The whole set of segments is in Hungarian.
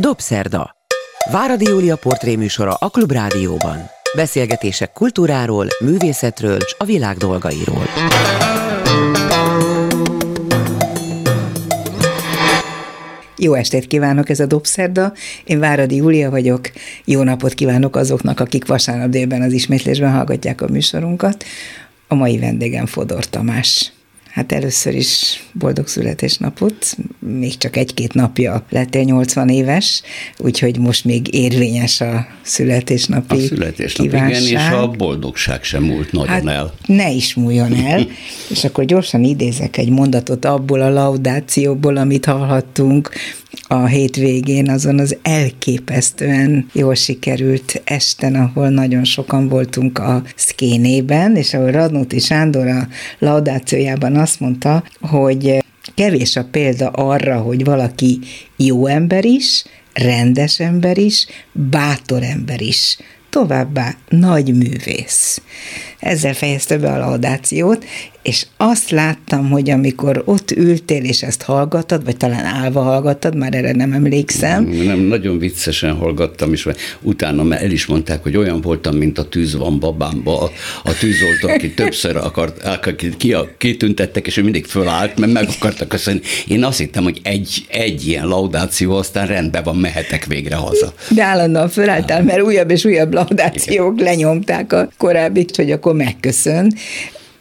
Dobszerda. Váradi Júlia portréműsora a Klubrádióban. Beszélgetések kultúráról, művészetről és a világ dolgairól. Jó estét kívánok, ez a Dobszerda. Én Váradi Júlia vagyok. Jó napot kívánok azoknak, akik vasárnap délben az ismétlésben hallgatják a műsorunkat. A mai vendégem Fodor Tamás. Hát először is boldog születésnapot, még csak egy-két napja lettél 80 éves, úgyhogy most még érvényes a születésnapi A születésnap, kívánság. igen, és a boldogság sem múlt nagyon hát el. Ne is múljon el, és akkor gyorsan idézek egy mondatot abból a laudációból, amit hallhattunk a hétvégén azon az elképesztően jól sikerült esten, ahol nagyon sokan voltunk a szkénében, és ahol Radnóti Sándor a laudációjában azt mondta, hogy kevés a példa arra, hogy valaki jó ember is, rendes ember is, bátor ember is, továbbá nagy művész. Ezzel fejezte be a laudációt, és azt láttam, hogy amikor ott ültél, és ezt hallgattad, vagy talán állva hallgattad, már erre nem emlékszem. Nem, nem nagyon viccesen hallgattam, és utána el is mondták, hogy olyan voltam, mint a tűz van babámba, a, a tűzoltó, aki többször akart, akit ki, kitüntettek, és ő mindig fölállt, mert meg akartak köszönni. Én azt hittem, hogy egy, egy ilyen laudáció, aztán rendben van, mehetek végre haza. De állandóan fölálltál, mert újabb és újabb laudációk lenyomták a korábbi, hogy akkor megköszön.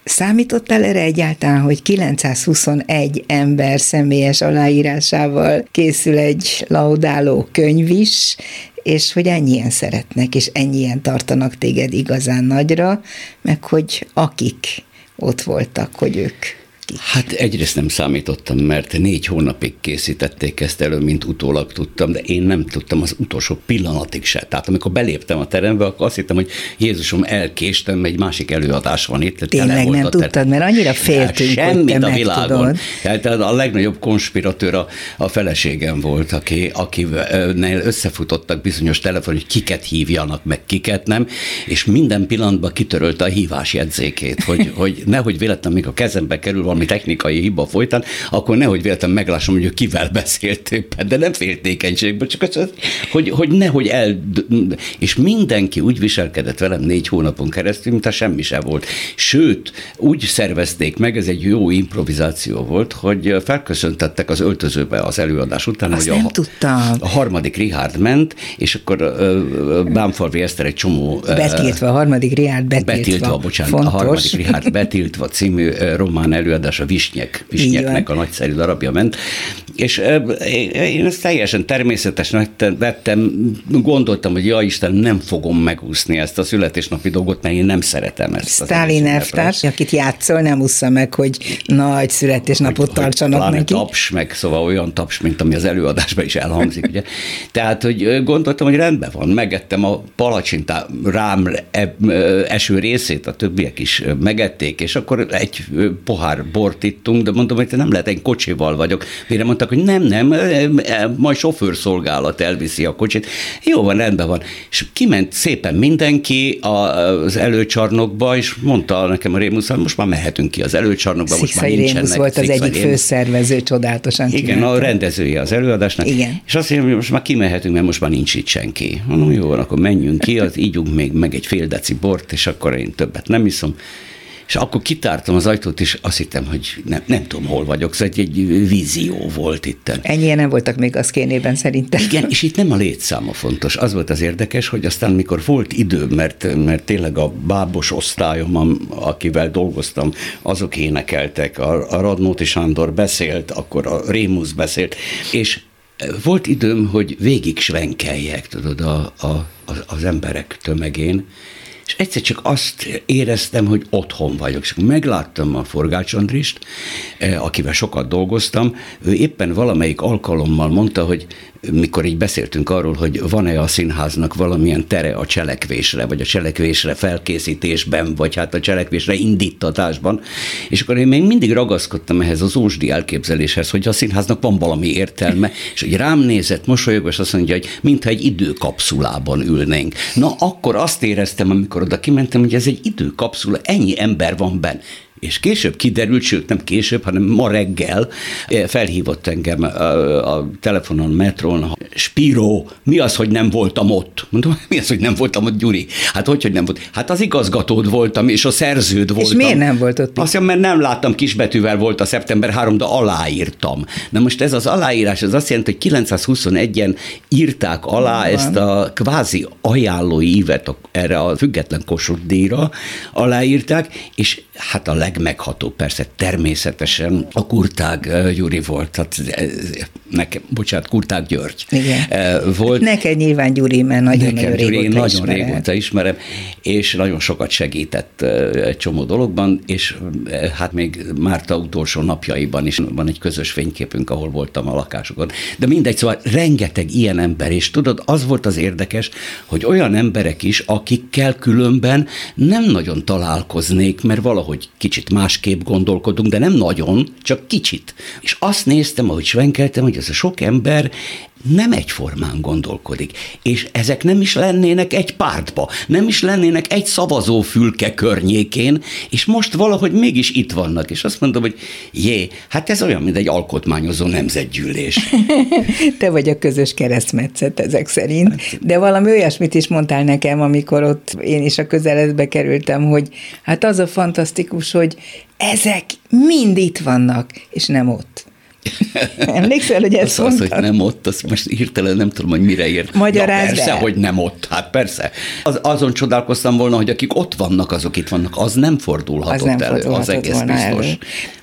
Számítottál erre egyáltalán, hogy 921 ember személyes aláírásával készül egy laudáló könyv is, és hogy ennyien szeretnek, és ennyien tartanak téged igazán nagyra, meg hogy akik ott voltak, hogy ők ki? Hát egyrészt nem számítottam, mert négy hónapig készítették ezt elő, mint utólag tudtam, de én nem tudtam az utolsó pillanatig se. Tehát amikor beléptem a terembe, akkor azt hittem, hogy Jézusom, elkéstem, egy másik előadás van itt. Tényleg nem tudtad, mert annyira féltünk, ja, semmit hogy te a világon. Tehát a legnagyobb konspiratőr a, a feleségem volt, aki, akinél összefutottak bizonyos telefon, hogy kiket hívjanak, meg kiket nem, és minden pillanatban kitörölte a hívás jegyzékét, hogy, hogy nehogy véletlenül, még a kezembe kerül valami technikai hiba folytán, akkor nehogy véletlenül meglássam, hogy kivel beszélt éppen, de nem féltékenységből, csak az, hogy, hogy nehogy el... És mindenki úgy viselkedett velem négy hónapon keresztül, mintha semmi se volt. Sőt, úgy szervezték meg, ez egy jó improvizáció volt, hogy felköszöntettek az öltözőbe az előadás után, Azt hogy a, tudtam. a harmadik Richard ment, és akkor Bámfalvi Eszter egy csomó... Betiltva, a harmadik Richard betiltva. Betiltva, bocsánat, Fontos. a harmadik Richard betiltva című román előadás ráadásul a Visnyek, Visnyeknek a nagyszerű darabja ment, és én ezt teljesen természetesen vettem, gondoltam, hogy ja Isten, nem fogom megúszni ezt a születésnapi dolgot, mert én nem szeretem ezt. Stalin elvtárs, akit játszol, nem ússza meg, hogy nagy születésnapot hogy, tartsanak hogy neki. taps, meg szóval olyan taps, mint ami az előadásban is elhangzik, ugye. Tehát, hogy gondoltam, hogy rendben van, megettem a palacsintá rám eső részét, a többiek is megették, és akkor egy pohár bort ittunk, de mondom, hogy nem lehet, egy kocsival vagyok. Mire mondtak, hogy nem, nem, majd sofőrszolgálat elviszi a kocsit. Jó van, rendben van. És kiment szépen mindenki az előcsarnokba, és mondta nekem a Rémusz, most már mehetünk ki az előcsarnokba, Szikszai most már nincsenek. Rémusz volt az egyik főszervező, csodálatosan Igen, csinálta. a rendezője az előadásnak. Igen. És azt mondja, hogy most már kimehetünk, mert most már nincs itt senki. Mondom, jó van, akkor menjünk ki, az ígyunk még meg egy fél deci bort, és akkor én többet nem iszom. És akkor kitártam az ajtót, és azt hittem, hogy nem, nem tudom, hol vagyok, szóval egy, egy vízió volt itt. Ennyien nem voltak még a szkénében szerintem. Igen, és itt nem a létszáma fontos. Az volt az érdekes, hogy aztán mikor volt idő, mert, mert tényleg a bábos osztályom, akivel dolgoztam, azok énekeltek, a, a Radnóti Sándor beszélt, akkor a Rémusz beszélt, és volt időm, hogy végig svenkeljek, tudod, a, a, az emberek tömegén, és egyszer csak azt éreztem, hogy otthon vagyok. És megláttam a Forgács Andrist, eh, akivel sokat dolgoztam, ő éppen valamelyik alkalommal mondta, hogy mikor így beszéltünk arról, hogy van-e a színháznak valamilyen tere a cselekvésre, vagy a cselekvésre felkészítésben, vagy hát a cselekvésre indítatásban, és akkor én még mindig ragaszkodtam ehhez az ósdi elképzeléshez, hogy a színháznak van valami értelme, és hogy rám nézett, mosolyogos, azt mondja, hogy mintha egy időkapszulában ülnénk. Na, akkor azt éreztem, amikor oda kimentem, hogy ez egy időkapszula, ennyi ember van benne. És később kiderült, sőt nem később, hanem ma reggel eh, felhívott engem a, a telefonon, metrón Spiro, mi az, hogy nem voltam ott? Mondom, mi az, hogy nem voltam ott, Gyuri? Hát hogy, hogy nem volt? Hát az igazgatód voltam, és a szerződ voltam. És miért nem volt ott? Azt mondja, mert nem láttam, kisbetűvel volt a szeptember 3, de aláírtam. Na most ez az aláírás, az azt jelenti, hogy 921-en írták alá Van. ezt a kvázi ajánlói ívet erre a független Kossuth díjra, aláírták, és hát a legmeghatóbb persze természetesen a Kurtág Gyuri volt. Tehát nekem, bocsánat, Kurtág György. Igen. Volt. Neked nyilván Gyuri, mert nagyon, Nekem nagyon Gyuri, régóta nagyon ismerem. régóta ismerem, és nagyon sokat segített egy csomó dologban, és hát még Márta utolsó napjaiban is van egy közös fényképünk, ahol voltam a lakásokon. De mindegy, szóval rengeteg ilyen ember, és tudod, az volt az érdekes, hogy olyan emberek is, akikkel különben nem nagyon találkoznék, mert valahogy kicsit másképp gondolkodunk, de nem nagyon, csak kicsit. És azt néztem, ahogy svenkeltem, hogy ez a sok ember nem egyformán gondolkodik, és ezek nem is lennének egy pártba, nem is lennének egy szavazófülke környékén, és most valahogy mégis itt vannak, és azt mondom, hogy jé, hát ez olyan, mint egy alkotmányozó nemzetgyűlés. Te vagy a közös keresztmetszet ezek szerint, de valami olyasmit is mondtál nekem, amikor ott én is a közeledbe kerültem, hogy hát az a fantasztikus, hogy ezek mind itt vannak, és nem ott. Emlékszel, hogy ezt az, az, hogy nem ott, azt most hirtelen nem tudom, hogy mire ért. Magyarázd ja, persze, el. hogy nem ott, hát persze. Az, azon csodálkoztam volna, hogy akik ott vannak, azok itt vannak, az nem fordulhatott az nem elő, az egész biztos. Elő.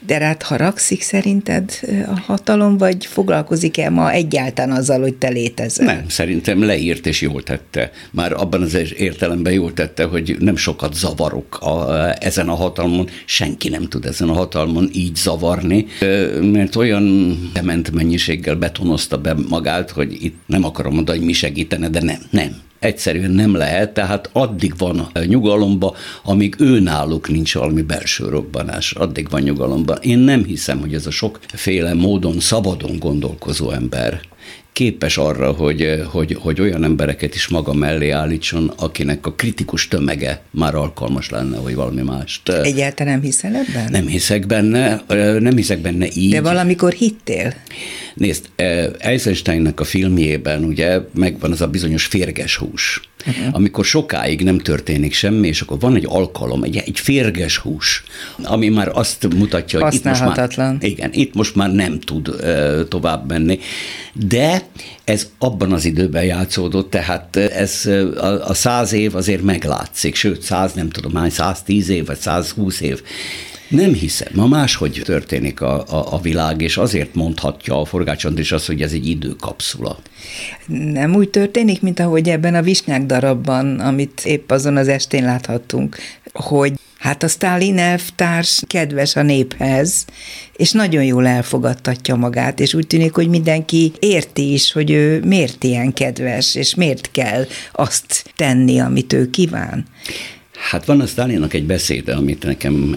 De rád haragszik szerinted a hatalom, vagy foglalkozik-e ma egyáltalán azzal, hogy te létezel? Nem, szerintem leírt és jól tette. Már abban az értelemben jól tette, hogy nem sokat zavarok a, ezen a hatalmon, senki nem tud ezen a hatalmon így zavarni, mert olyan dement mennyiséggel betonozta be magát, hogy itt nem akarom mondani, hogy mi segítene, de nem, nem egyszerűen nem lehet, tehát addig van nyugalomba, amíg ő náluk nincs valami belső robbanás, addig van nyugalomban. Én nem hiszem, hogy ez a sokféle módon szabadon gondolkozó ember képes arra, hogy, hogy, hogy olyan embereket is maga mellé állítson, akinek a kritikus tömege már alkalmas lenne, hogy valami mást. Egyáltalán nem hiszel ebben? Nem hiszek benne, nem hiszek benne így. De valamikor hittél? Nézd, Eisensteinnek a filmjében ugye megvan az a bizonyos férges hús, uh-huh. amikor sokáig nem történik semmi, és akkor van egy alkalom, egy, egy férges hús, ami már azt mutatja, hogy itt most már, igen, itt most már nem tud uh, tovább menni, de ez abban az időben játszódott, tehát ez a, a száz év azért meglátszik, sőt, száz nem tudom hány, száz tíz év, vagy száz húsz év. Nem hiszem. Ma máshogy történik a, a, a világ, és azért mondhatja a Forgács is azt, hogy ez egy időkapszula. Nem úgy történik, mint ahogy ebben a Visnyák darabban, amit épp azon az estén láthattunk, hogy Hát a Stalin elvtárs kedves a néphez, és nagyon jól elfogadtatja magát, és úgy tűnik, hogy mindenki érti is, hogy ő miért ilyen kedves, és miért kell azt tenni, amit ő kíván. Hát van a Stalinnak egy beszéde, amit nekem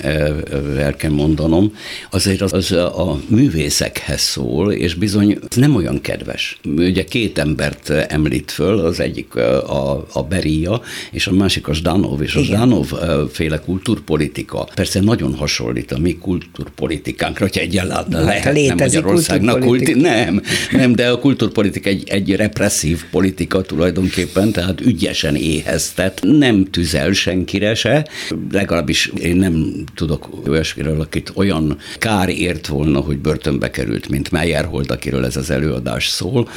el kell mondanom, azért az, az a művészekhez szól, és bizony nem olyan kedves. Ugye két embert említ föl, az egyik a, a Beria, és a másik a Zdanov, és a Zdanov féle kultúrpolitika persze nagyon hasonlít a mi kultúrpolitikánkra, hogyha egyáltalán hát lehet, nem Magyarországnak. Kulti- nem, nem, de a kultúrpolitika egy, egy represszív politika tulajdonképpen, tehát ügyesen éheztet, nem tüzel senki senkire se. Legalábbis én nem tudok olyasmiről, akit olyan kár ért volna, hogy börtönbe került, mint Meyerhold, akiről ez az előadás szól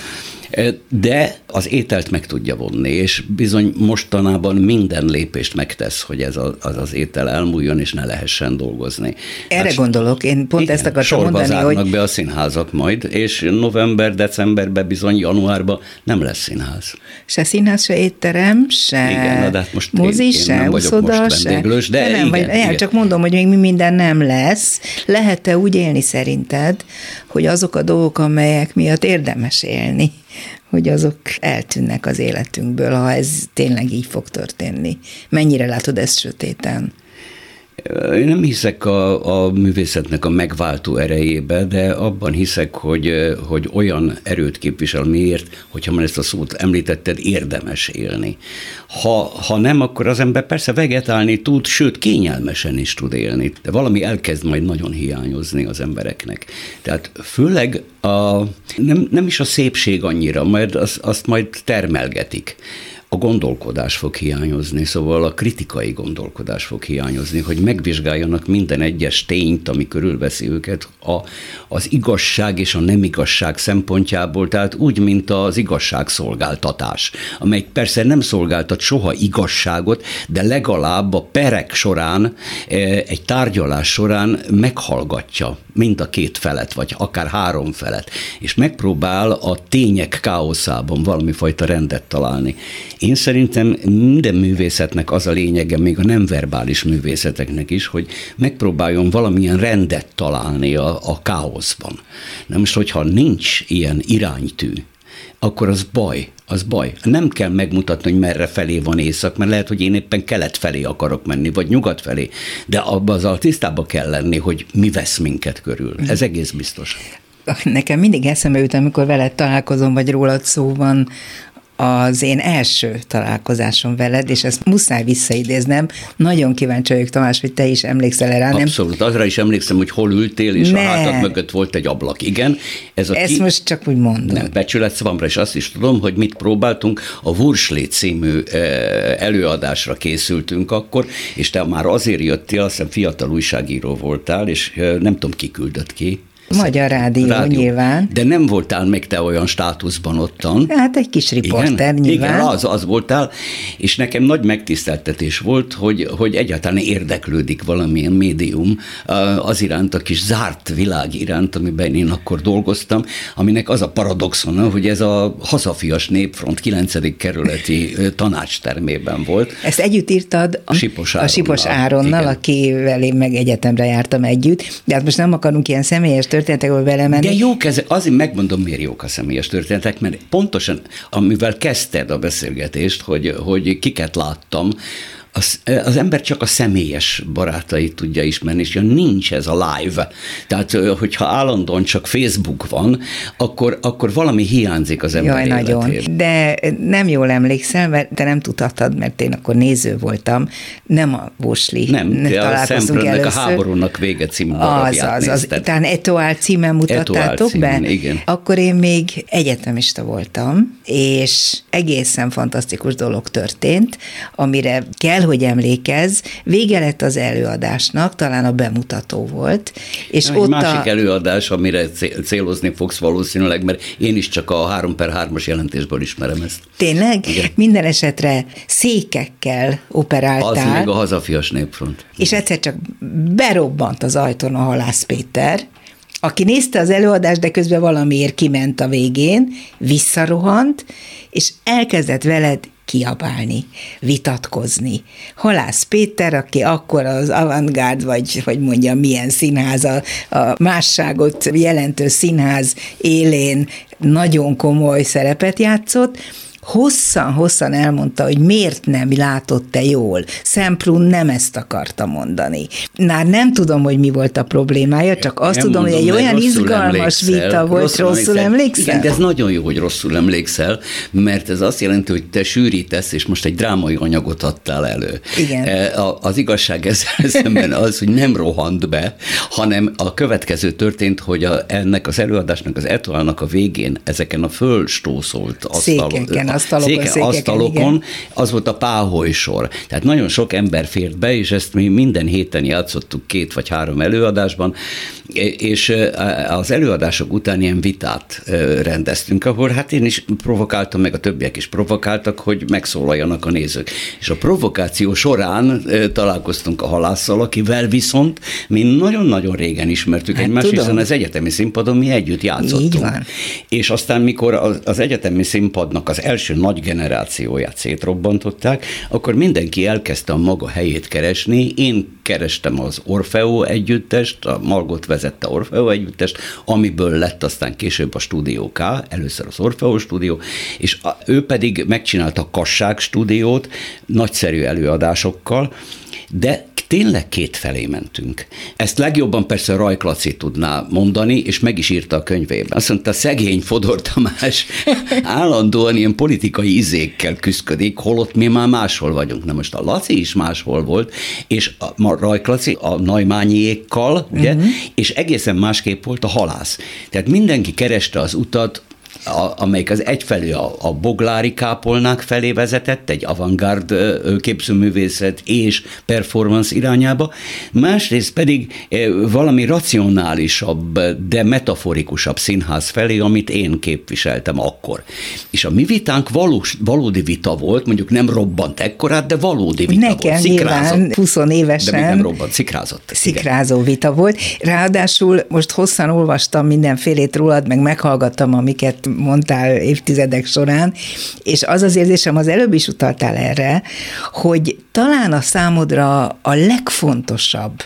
de az ételt meg tudja vonni, és bizony mostanában minden lépést megtesz, hogy ez a, az az étel elmúljon, és ne lehessen dolgozni. Erre hát, gondolok, én pont igen, ezt akartam mondani, hogy... be a színházak majd, és november, decemberben, bizony januárban nem lesz színház. Se színház, se étterem, se igen, de hát most mozi, én, én se nem uszoda, most se. De, de nem, igen, vagy, igen. csak mondom, hogy még mi minden nem lesz. Lehet-e úgy élni szerinted, hogy azok a dolgok, amelyek miatt érdemes élni, hogy azok eltűnnek az életünkből, ha ez tényleg így fog történni. Mennyire látod ezt sötéten? Én nem hiszek a, a művészetnek a megváltó erejébe, de abban hiszek, hogy, hogy olyan erőt képvisel, miért, hogyha már ezt a szót említetted, érdemes élni. Ha, ha nem, akkor az ember persze vegetálni tud, sőt kényelmesen is tud élni, de valami elkezd majd nagyon hiányozni az embereknek. Tehát főleg a, nem, nem is a szépség annyira, majd azt, azt majd termelgetik a gondolkodás fog hiányozni, szóval a kritikai gondolkodás fog hiányozni, hogy megvizsgáljanak minden egyes tényt, ami körülveszi őket a, az igazság és a nem igazság szempontjából, tehát úgy, mint az igazságszolgáltatás, amely persze nem szolgáltat soha igazságot, de legalább a perek során, e, egy tárgyalás során meghallgatja mind a két felet, vagy akár három felet, és megpróbál a tények káoszában valami fajta rendet találni. Én szerintem minden művészetnek az a lényege, még a nem verbális művészeteknek is, hogy megpróbáljon valamilyen rendet találni a, a káoszban. Na most, hogyha nincs ilyen iránytű, akkor az baj, az baj. Nem kell megmutatni, hogy merre felé van észak, mert lehet, hogy én éppen kelet felé akarok menni, vagy nyugat felé, de abban az tisztába kell lenni, hogy mi vesz minket körül. Ez egész biztos. Nekem mindig eszembe jut, amikor veled találkozom, vagy rólad szó van, az én első találkozásom veled, és ezt muszáj visszaidéznem. Nagyon kíváncsi vagyok, Tamás, hogy te is emlékszel rá. Nem? Abszolút, azra is emlékszem, hogy hol ültél, és ne. a hátad mögött volt egy ablak. Igen. Ez a ezt ki... most csak úgy mondom. Nem, becsület szavamra, és azt is tudom, hogy mit próbáltunk. A Wurslé című eh, előadásra készültünk akkor, és te már azért jöttél, azt hiszem fiatal újságíró voltál, és eh, nem tudom, ki küldött ki, Magyar rádió, rádió nyilván. De nem voltál még te olyan státuszban ottan. Hát egy kis riporter igen, nyilván. Igen, az, az voltál, és nekem nagy megtiszteltetés volt, hogy, hogy egyáltalán érdeklődik valamilyen médium az iránt, a kis zárt világ iránt, amiben én akkor dolgoztam, aminek az a paradoxon, hogy ez a hazafias népfront 9. kerületi tanácstermében volt. Ezt együtt írtad a Sipos Áronnal, a Sipos Áronnal akivel én meg egyetemre jártam együtt, de hát most nem akarunk ilyen személyes történetekből belemenni. De jók ezek, azért megmondom, miért jók a személyes történetek, mert pontosan, amivel kezdted a beszélgetést, hogy, hogy kiket láttam, az, az ember csak a személyes barátait tudja ismerni, és ja, nincs ez a live. Tehát, hogyha állandóan csak Facebook van, akkor, akkor valami hiányzik az ember Jaj, életében. nagyon. De nem jól emlékszel, mert te nem tudhattad, mert én akkor néző voltam, nem a Bosli. Nem, te a Szemprönnek a háborúnak vége című Az, az, az. Talán Etoál címen mutattátok Etoál címen, be? Igen. Akkor én még egyetemista voltam, és egészen fantasztikus dolog történt, amire kell kell, hogy emlékez, vége lett az előadásnak, talán a bemutató volt. És Egy ott másik a... előadás, amire célozni fogsz valószínűleg, mert én is csak a 3 per 3-as jelentésből ismerem ezt. Tényleg? Igen. Minden esetre székekkel operáltál. Az még a hazafias népfront. És egyszer csak berobbant az ajtón a Halász Péter, aki nézte az előadást, de közben valamiért kiment a végén, visszarohant, és elkezdett veled kiabálni, vitatkozni. Halász Péter, aki akkor az avantgárd, vagy hogy mondjam, milyen színház, a, a másságot jelentő színház élén nagyon komoly szerepet játszott, hosszan-hosszan elmondta, hogy miért nem látott te jól. Szemprún nem ezt akarta mondani. Már nem tudom, hogy mi volt a problémája, csak azt nem tudom, mondom, hogy egy olyan izgalmas vita volt, rosszul, rosszul emlékszel? Igen, de ez nagyon jó, hogy rosszul emlékszel, mert ez azt jelenti, hogy te sűrítesz, és most egy drámai anyagot adtál elő. Igen. E, az igazság ezzel szemben az, hogy nem rohant be, hanem a következő történt, hogy a, ennek az előadásnak, az etalnak a végén ezeken a fölstószolt asztalon, asztalokon, széke, székeken, asztalokon, igen. az volt a páholy sor. Tehát nagyon sok ember fért be, és ezt mi minden héten játszottuk két vagy három előadásban, és az előadások után ilyen vitát rendeztünk, ahol hát én is provokáltam, meg a többiek is provokáltak, hogy megszólaljanak a nézők. És a provokáció során találkoztunk a halásszal, akivel viszont mi nagyon-nagyon régen ismertük hát egymást, hiszen az egyetemi színpadon mi együtt játszottunk. Így van. És aztán, mikor az egyetemi színpadnak az első első nagy generációját szétrobbantották, akkor mindenki elkezdte a maga helyét keresni. Én kerestem az Orfeo együttest, a Margot vezette Orfeo együttest, amiből lett aztán később a Stúdió K, először az Orfeo stúdió, és ő pedig megcsinálta a Kasság stúdiót nagyszerű előadásokkal, de tényleg két felé mentünk. Ezt legjobban persze Rajk Laci tudná mondani, és meg is írta a könyvében. Azt mondta, szegény Fodor Tamás állandóan ilyen politikai izékkel küzdik, holott mi már máshol vagyunk. Na most a Laci is máshol volt, és a Rajk Laci a Najmányiékkal, ugye, uh-huh. és egészen másképp volt a halász. Tehát mindenki kereste az utat a, amelyik az egyfelé a, a boglári kápolnák felé vezetett, egy avantgárd képzőművészet és performance irányába, másrészt pedig valami racionálisabb, de metaforikusabb színház felé, amit én képviseltem akkor. És a mi vitánk valós, valódi vita volt, mondjuk nem robbant ekkorát, de valódi vita Nekem volt. Nyilván 20 évesen. De még nem robbant, szikrázott. Szikrázó igen. vita volt. Ráadásul most hosszan olvastam mindenfélét rólad, meg meghallgattam, amiket mondtál évtizedek során, és az az érzésem, az előbb is utaltál erre, hogy talán a számodra a legfontosabb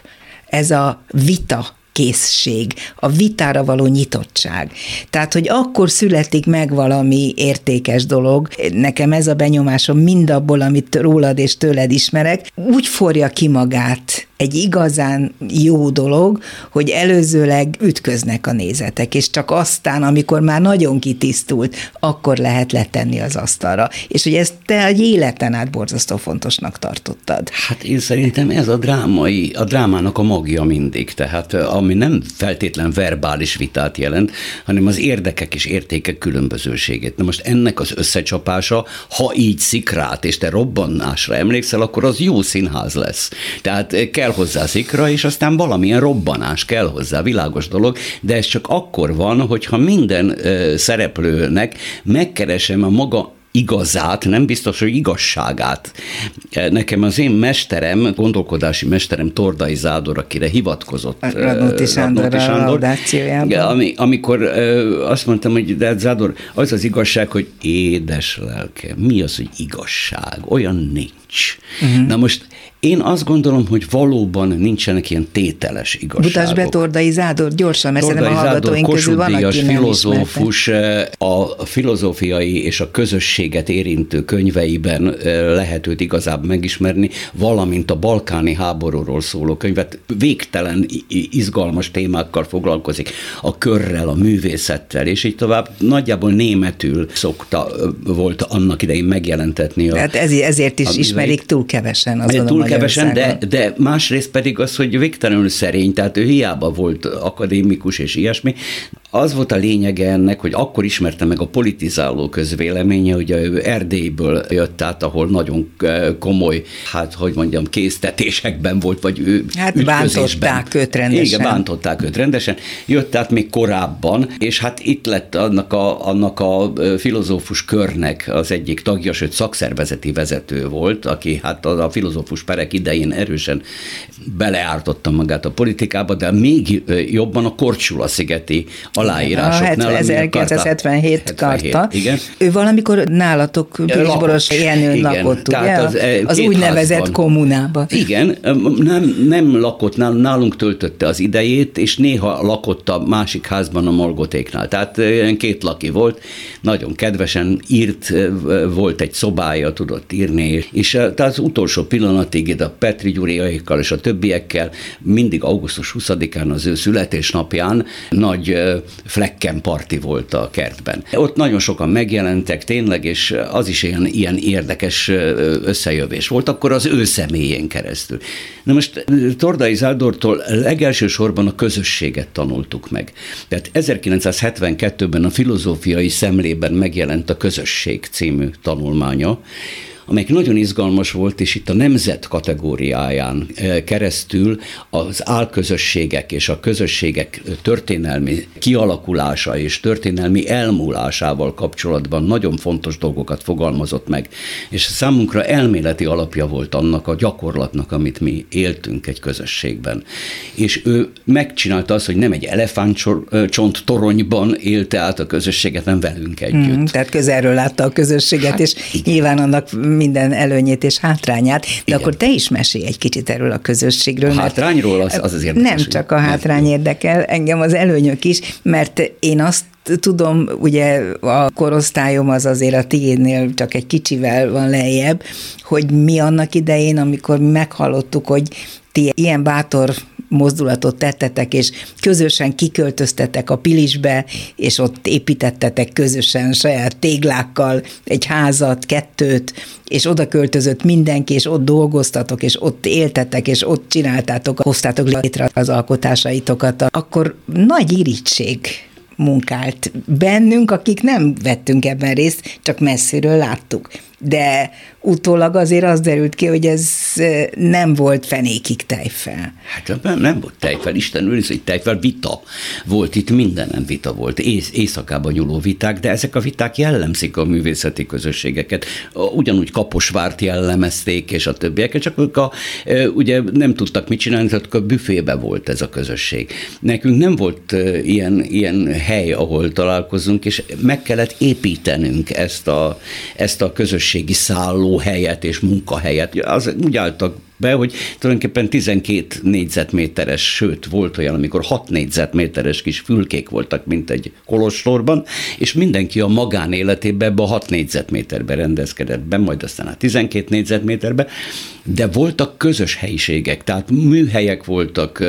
ez a vita készség, a vitára való nyitottság. Tehát, hogy akkor születik meg valami értékes dolog, nekem ez a benyomásom mindabból, amit rólad és tőled ismerek, úgy forja ki magát egy igazán jó dolog, hogy előzőleg ütköznek a nézetek, és csak aztán, amikor már nagyon kitisztult, akkor lehet letenni az asztalra. És hogy ezt te egy életen át borzasztó fontosnak tartottad. Hát én szerintem ez a drámai, a drámának a magja mindig, tehát ami nem feltétlen verbális vitát jelent, hanem az érdekek és értékek különbözőségét. Na most ennek az összecsapása, ha így szikrát, és te robbanásra emlékszel, akkor az jó színház lesz. Tehát kell hozzá szikra, és aztán valamilyen robbanás kell hozzá, világos dolog, de ez csak akkor van, hogyha minden szereplőnek megkeresem a maga igazát, nem biztos, hogy igazságát. Nekem az én mesterem, gondolkodási mesterem Tordai Zádor, akire hivatkozott. Radnóti Sándor, Radnóti Sándor a ami, amikor azt mondtam, hogy de hát Zádor, az az igazság, hogy édes lelke, mi az, hogy igazság? Olyan nincs. Uh-huh. Na most én azt gondolom, hogy valóban nincsenek ilyen tételes igazságok. Mutasd be Tordai Zádor gyorsan, mert Tordai szerintem a hallgatóink közül van, aki filozófus, eh, a filozófiai és a közösséget érintő könyveiben eh, lehet őt igazából megismerni, valamint a balkáni háborúról szóló könyvet végtelen izgalmas témákkal foglalkozik, a körrel, a művészettel, és így tovább. Nagyjából németül szokta volt annak idején megjelentetni. A, hát ezért is ismerik túl kevesen az túl kevesen, de, de másrészt pedig az, hogy végtelenül szerény, tehát ő hiába volt akadémikus és ilyesmi, az volt a lényege ennek, hogy akkor ismerte meg a politizáló közvéleménye, hogy ő Erdélyből jött át, ahol nagyon komoly, hát hogy mondjam, késztetésekben volt, vagy ő Hát bántották őt rendesen. Igen, bántották őt rendesen. Jött át még korábban, és hát itt lett annak a, annak a filozófus körnek az egyik tagja, sőt szakszervezeti vezető volt, aki hát a, a filozófus perek idején erősen beleártotta magát a politikába, de még jobban a Korcsula-szigeti aláírásoknál. A 1977 karta. Igen. Ő valamikor nálatok Pilisboros Jenőn lakott, ugye? Az, e, az úgynevezett házban. kommunába. Igen, nem, nem lakott, nálunk töltötte az idejét, és néha lakott a másik házban a Molgotéknál. Tehát két laki volt, nagyon kedvesen írt, volt egy szobája, tudott írni, és tehát az utolsó pillanatig a Petri Gyuriaikkal és a többiekkel mindig augusztus 20-án az ő születésnapján nagy flekken parti volt a kertben. Ott nagyon sokan megjelentek tényleg, és az is ilyen, ilyen érdekes összejövés volt, akkor az ő személyén keresztül. Na most Tordai Zádortól legelső sorban a közösséget tanultuk meg. Tehát 1972-ben a filozófiai szemlében megjelent a Közösség című tanulmánya, amelyik nagyon izgalmas volt, és itt a nemzet kategóriáján eh, keresztül az álközösségek és a közösségek történelmi kialakulása és történelmi elmúlásával kapcsolatban nagyon fontos dolgokat fogalmazott meg, és számunkra elméleti alapja volt annak a gyakorlatnak, amit mi éltünk egy közösségben. És ő megcsinálta azt, hogy nem egy elefántcsont toronyban élte át a közösséget, nem velünk együtt. Mm, tehát közelről látta a közösséget, hát, és igen. nyilván annak minden előnyét és hátrányát, de Igen. akkor te is mesélj egy kicsit erről a közösségről. A hátrányról az az, az érdekes. Nem csak a hátrány érdekel, engem az előnyök is, mert én azt tudom, ugye a korosztályom az azért a tiédnél csak egy kicsivel van lejjebb, hogy mi annak idején, amikor meghallottuk, hogy ti ilyen bátor mozdulatot tettetek, és közösen kiköltöztetek a Pilisbe, és ott építettetek közösen saját téglákkal egy házat, kettőt, és oda költözött mindenki, és ott dolgoztatok, és ott éltetek, és ott csináltátok, hoztátok létre az alkotásaitokat, akkor nagy irítség munkált bennünk, akik nem vettünk ebben részt, csak messziről láttuk de utólag azért az derült ki, hogy ez nem volt fenékig tejfel. Hát nem, nem volt tejfel, Isten őriz, hogy tejfel vita volt, itt mindenen vita volt, Ész, éjszakában nyúló viták, de ezek a viták jellemzik a művészeti közösségeket. Ugyanúgy Kaposvárt jellemezték, és a többieket, csak ők a, ugye nem tudtak mit csinálni, tehát a büfébe volt ez a közösség. Nekünk nem volt ilyen, ilyen hely, ahol találkozunk, és meg kellett építenünk ezt a, ezt a közösséget közösségi szállóhelyet és munkahelyet. Az úgy álltak be, hogy tulajdonképpen 12 négyzetméteres, sőt volt olyan, amikor 6 négyzetméteres kis fülkék voltak, mint egy kolostorban, és mindenki a magánéletében ebbe a 6 négyzetméterbe rendezkedett be, majd aztán a 12 négyzetméterbe, de voltak közös helyiségek, tehát műhelyek voltak,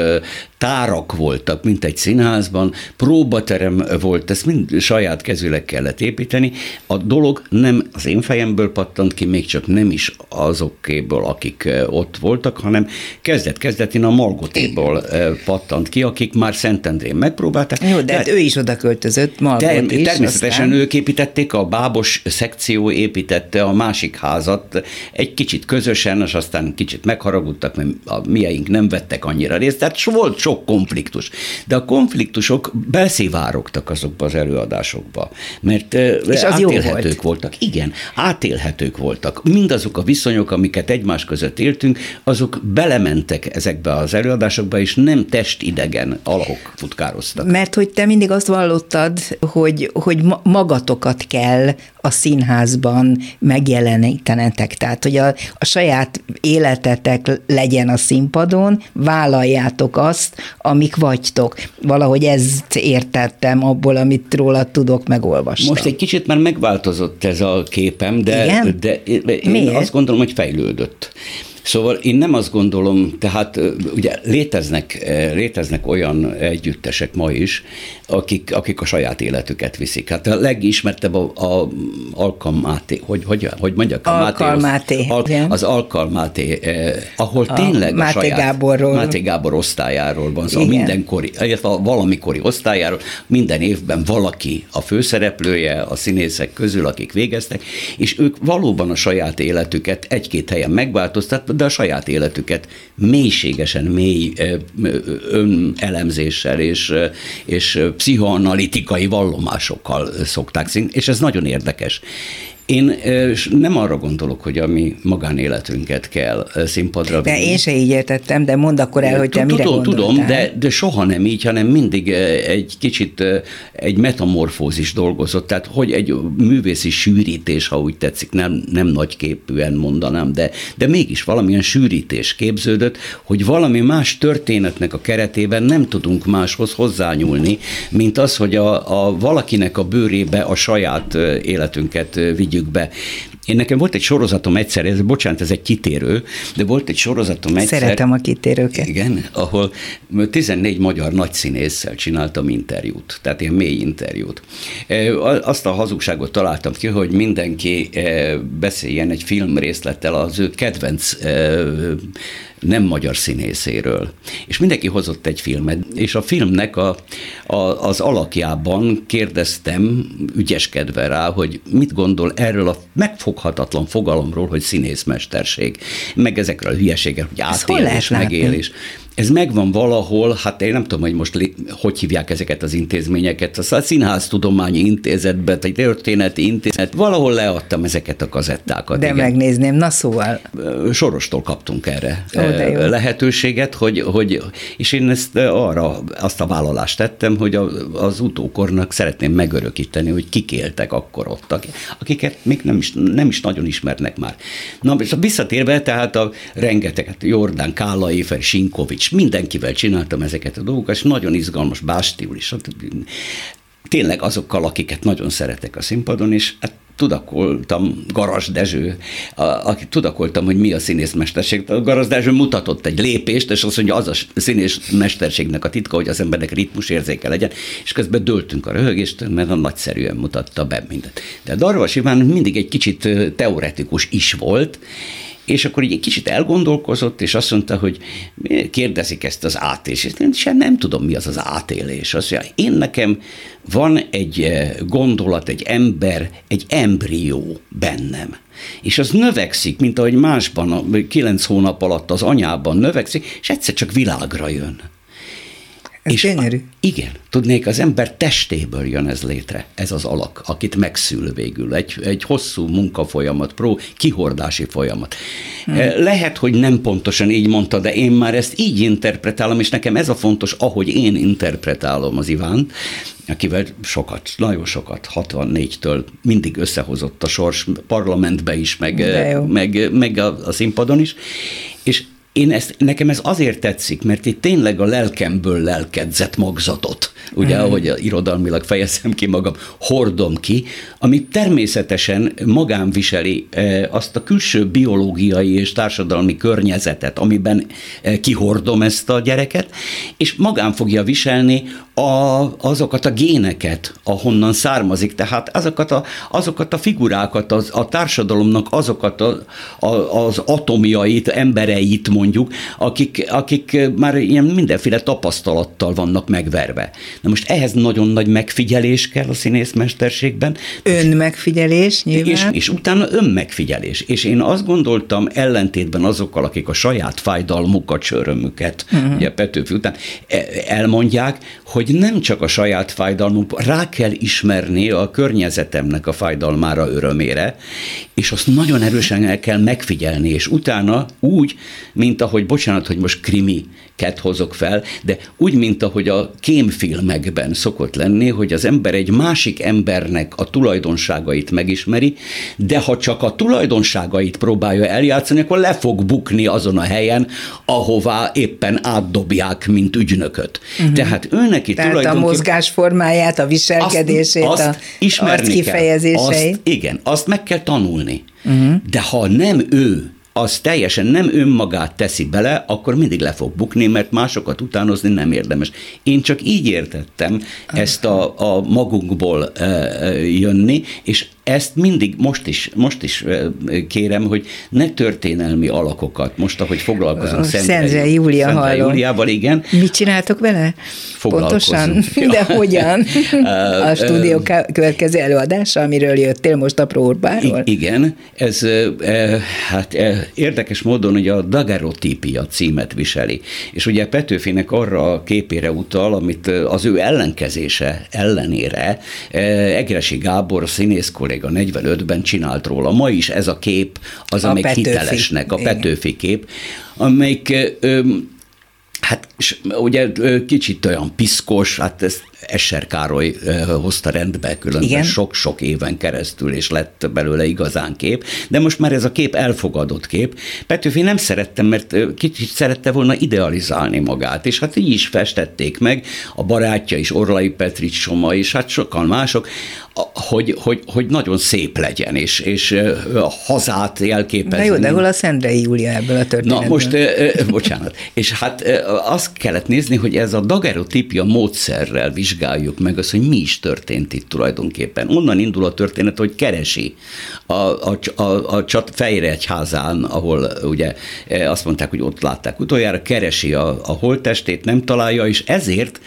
tárak voltak, mint egy színházban, próbaterem volt, ezt mind saját kezüleg kellett építeni. A dolog nem az én fejemből pattant ki, még csak nem is azokéből, akik ott voltak, hanem kezdet-kezdetén a Margotéból pattant ki, akik már Szentendrén megpróbálták. Jó, de de hát ő is oda költözött, Margot term- is. Természetesen aztán... ők építették, a bábos szekció építette a másik házat, egy kicsit közösen, és aztán kicsit megharagudtak, mert a mieink nem vettek annyira részt, tehát volt sok konfliktus. De a konfliktusok beszivárogtak azokba az előadásokba, mert és az átélhetők volt. voltak. Igen, átélhetők voltak. Mindazok a viszonyok, amiket egymás között éltünk, azok belementek ezekbe az előadásokba, és nem testidegen alakok futkároztak. Mert hogy te mindig azt vallottad, hogy, hogy magatokat kell a színházban megjelenítenetek. Tehát, hogy a, a saját életetek legyen a színpadon, vállaljátok azt, amik vagytok. Valahogy ezt értettem abból, amit róla tudok, megolvastam. Most egy kicsit már megváltozott ez a képem, de, Igen? de én Miért? azt gondolom, hogy fejlődött. Szóval én nem azt gondolom, tehát ugye léteznek, léteznek olyan együttesek ma is, akik, akik a saját életüket viszik. Hát a legismertebb a, a alkalmáté, hogy, hogy, hogy mondjak? Alkalmáté. Al, az alkalmáté, eh, ahol a tényleg a, Máté saját, Gáborról. Máté Gábor osztályáról van szó, szóval mindenkori, illetve a valamikori osztályáról, minden évben valaki a főszereplője a színészek közül, akik végeztek, és ők valóban a saját életüket egy-két helyen megváltoztat, de a saját életüket mélységesen mély önelemzéssel és, és pszichoanalitikai vallomásokkal szokták szín, és ez nagyon érdekes. Én nem arra gondolok, hogy a mi magánéletünket kell színpadra vinni. De én se így értettem, de mondd akkor el, hogy te mire Tudom, tudom de, de soha nem így, hanem mindig egy kicsit egy metamorfózis dolgozott, tehát hogy egy művészi sűrítés, ha úgy tetszik, nem, nem nagyképűen mondanám, de, de mégis valamilyen sűrítés képződött, hogy valami más történetnek a keretében nem tudunk máshoz hozzányúlni, mint az, hogy a, a valakinek a bőrébe a saját életünket vigyük vigyük be. Én nekem volt egy sorozatom egyszer, ez, bocsánat, ez egy kitérő, de volt egy sorozatom egyszer. Szeretem a kitérőket. Igen, ahol 14 magyar nagyszínésszel csináltam interjút, tehát ilyen mély interjút. Azt a hazugságot találtam ki, hogy mindenki beszéljen egy film részlettel az ő kedvenc nem magyar színészéről. És mindenki hozott egy filmet, és a filmnek a, a, az alakjában kérdeztem, ügyeskedve rá, hogy mit gondol erről a megfoghatatlan fogalomról, hogy színészmesterség, meg ezekről a hülyeségekről, hogy átélés, megélés. Látni? Ez megvan valahol, hát én nem tudom, hogy most hogy hívják ezeket az intézményeket, a Színháztudományi Intézetbe, egy történeti intézet, valahol leadtam ezeket a kazettákat. De igen. megnézném, na szóval. Sorostól kaptunk erre Ó, lehetőséget, hogy, hogy, és én ezt arra azt a vállalást tettem, hogy az utókornak szeretném megörökíteni, hogy kik éltek akkor ott, akiket még nem is, nem is nagyon ismernek már. Na, és visszatérve, tehát a rengeteget, Jordán, Kála Éfer, Sinkovics, és mindenkivel csináltam ezeket a dolgokat, és nagyon izgalmas, Bástiul is, tényleg azokkal, akiket nagyon szeretek a színpadon, és hát tudakoltam Garas Dezső, aki tudakoltam, hogy mi a színészmesterség. A Garas Dezső mutatott egy lépést, és azt mondja, az a színészmesterségnek a titka, hogy az embernek ritmus érzéke legyen, és közben döltünk a röhögést, mert a nagyszerűen mutatta be mindent. De Darvas Iván mindig egy kicsit teoretikus is volt, és akkor így egy kicsit elgondolkozott, és azt mondta, hogy kérdezik ezt az átélést. És én sem nem tudom, mi az az átélés. Azt mondja, én nekem van egy eh, gondolat, egy ember, egy embrió bennem. És az növekszik, mint ahogy másban, kilenc hónap alatt az anyában növekszik, és egyszer csak világra jön. Ez és gyönyörű. A, igen, tudnék, az ember testéből jön ez létre, ez az alak, akit megszül végül. Egy, egy hosszú munkafolyamat, pró, kihordási folyamat. Hmm. Lehet, hogy nem pontosan így mondta, de én már ezt így interpretálom, és nekem ez a fontos, ahogy én interpretálom az Ivánt, akivel sokat, nagyon sokat, 64-től mindig összehozott a sors parlamentbe is, meg, meg, meg a, a színpadon is, és én ezt, nekem ez azért tetszik, mert itt tényleg a lelkemből lelkedzett magzatot, ugye, mm. ahogy irodalmilag fejezem ki magam, hordom ki, ami természetesen magán viseli e, azt a külső biológiai és társadalmi környezetet, amiben e, kihordom ezt a gyereket, és magán fogja viselni a, azokat a géneket, ahonnan származik, tehát azokat a, azokat a figurákat, az, a társadalomnak azokat a, a, az atomjait, embereit mondjuk, akik, akik már ilyen mindenféle tapasztalattal vannak megverve. Na most ehhez nagyon nagy megfigyelés kell a színészmesterségben. Önmegfigyelés nyilván. És, és utána önmegfigyelés. És én azt gondoltam, ellentétben azokkal, akik a saját fájdalmukat, csörömüket, uh-huh. ugye Petőfi után e, elmondják, hogy hogy nem csak a saját fájdalmunk, rá kell ismerni a környezetemnek a fájdalmára, örömére, és azt nagyon erősen el kell megfigyelni, és utána úgy, mint ahogy, bocsánat, hogy most krimi ket hozok fel, de úgy, mint ahogy a kémfilmekben szokott lenni, hogy az ember egy másik embernek a tulajdonságait megismeri, de ha csak a tulajdonságait próbálja eljátszani, akkor le fog bukni azon a helyen, ahová éppen átdobják, mint ügynököt. Uh-huh. Tehát ő neki Tehát tulajdonképpen... a mozgásformáját, a viselkedését, azt, azt a ismerni kifejezéseit. Azt, igen, azt meg kell tanulni. Uh-huh. De ha nem ő az teljesen nem önmagát teszi bele, akkor mindig le fog bukni, mert másokat utánozni nem érdemes. Én csak így értettem ezt a, a magunkból jönni, és ezt mindig most is, most is kérem, hogy ne történelmi alakokat, most ahogy foglalkozunk Szendre Júlia Szendre Júliával, igen. Mit csináltok vele? Pontosan? De hogyan? a stúdió következő előadása, amiről jöttél most a próbáról? Igen, ez hát érdekes módon ugye a dagerotípia címet viseli, és ugye Petőfinek arra a képére utal, amit az ő ellenkezése ellenére Egresi Gábor színész kolléga 45-ben csinált róla. Ma is ez a kép az, a amelyik Petőfi. hitelesnek, a Petőfi kép, amelyik Hát és ugye kicsit olyan piszkos, hát ezt Esser Károly hozta rendbe különben sok-sok éven keresztül, és lett belőle igazán kép, de most már ez a kép elfogadott kép. Petőfi nem szerettem, mert kicsit szerette volna idealizálni magát, és hát így is festették meg, a barátja is, Orlai Petrics Soma, és hát sokan mások, hogy, hogy, hogy nagyon szép legyen, és, és a hazát jelképezni. De jó, de hol a Szendrei Júlia ebből a történetből? Na most, bocsánat, és hát azt kellett nézni, hogy ez a dagerotípia módszerrel vizsgáljuk meg azt, hogy mi is történt itt tulajdonképpen. Onnan indul a történet, hogy keresi a, a, a, a csat Fejregyházán, ahol ugye azt mondták, hogy ott látták utoljára, keresi a, a holttestét, nem találja, és ezért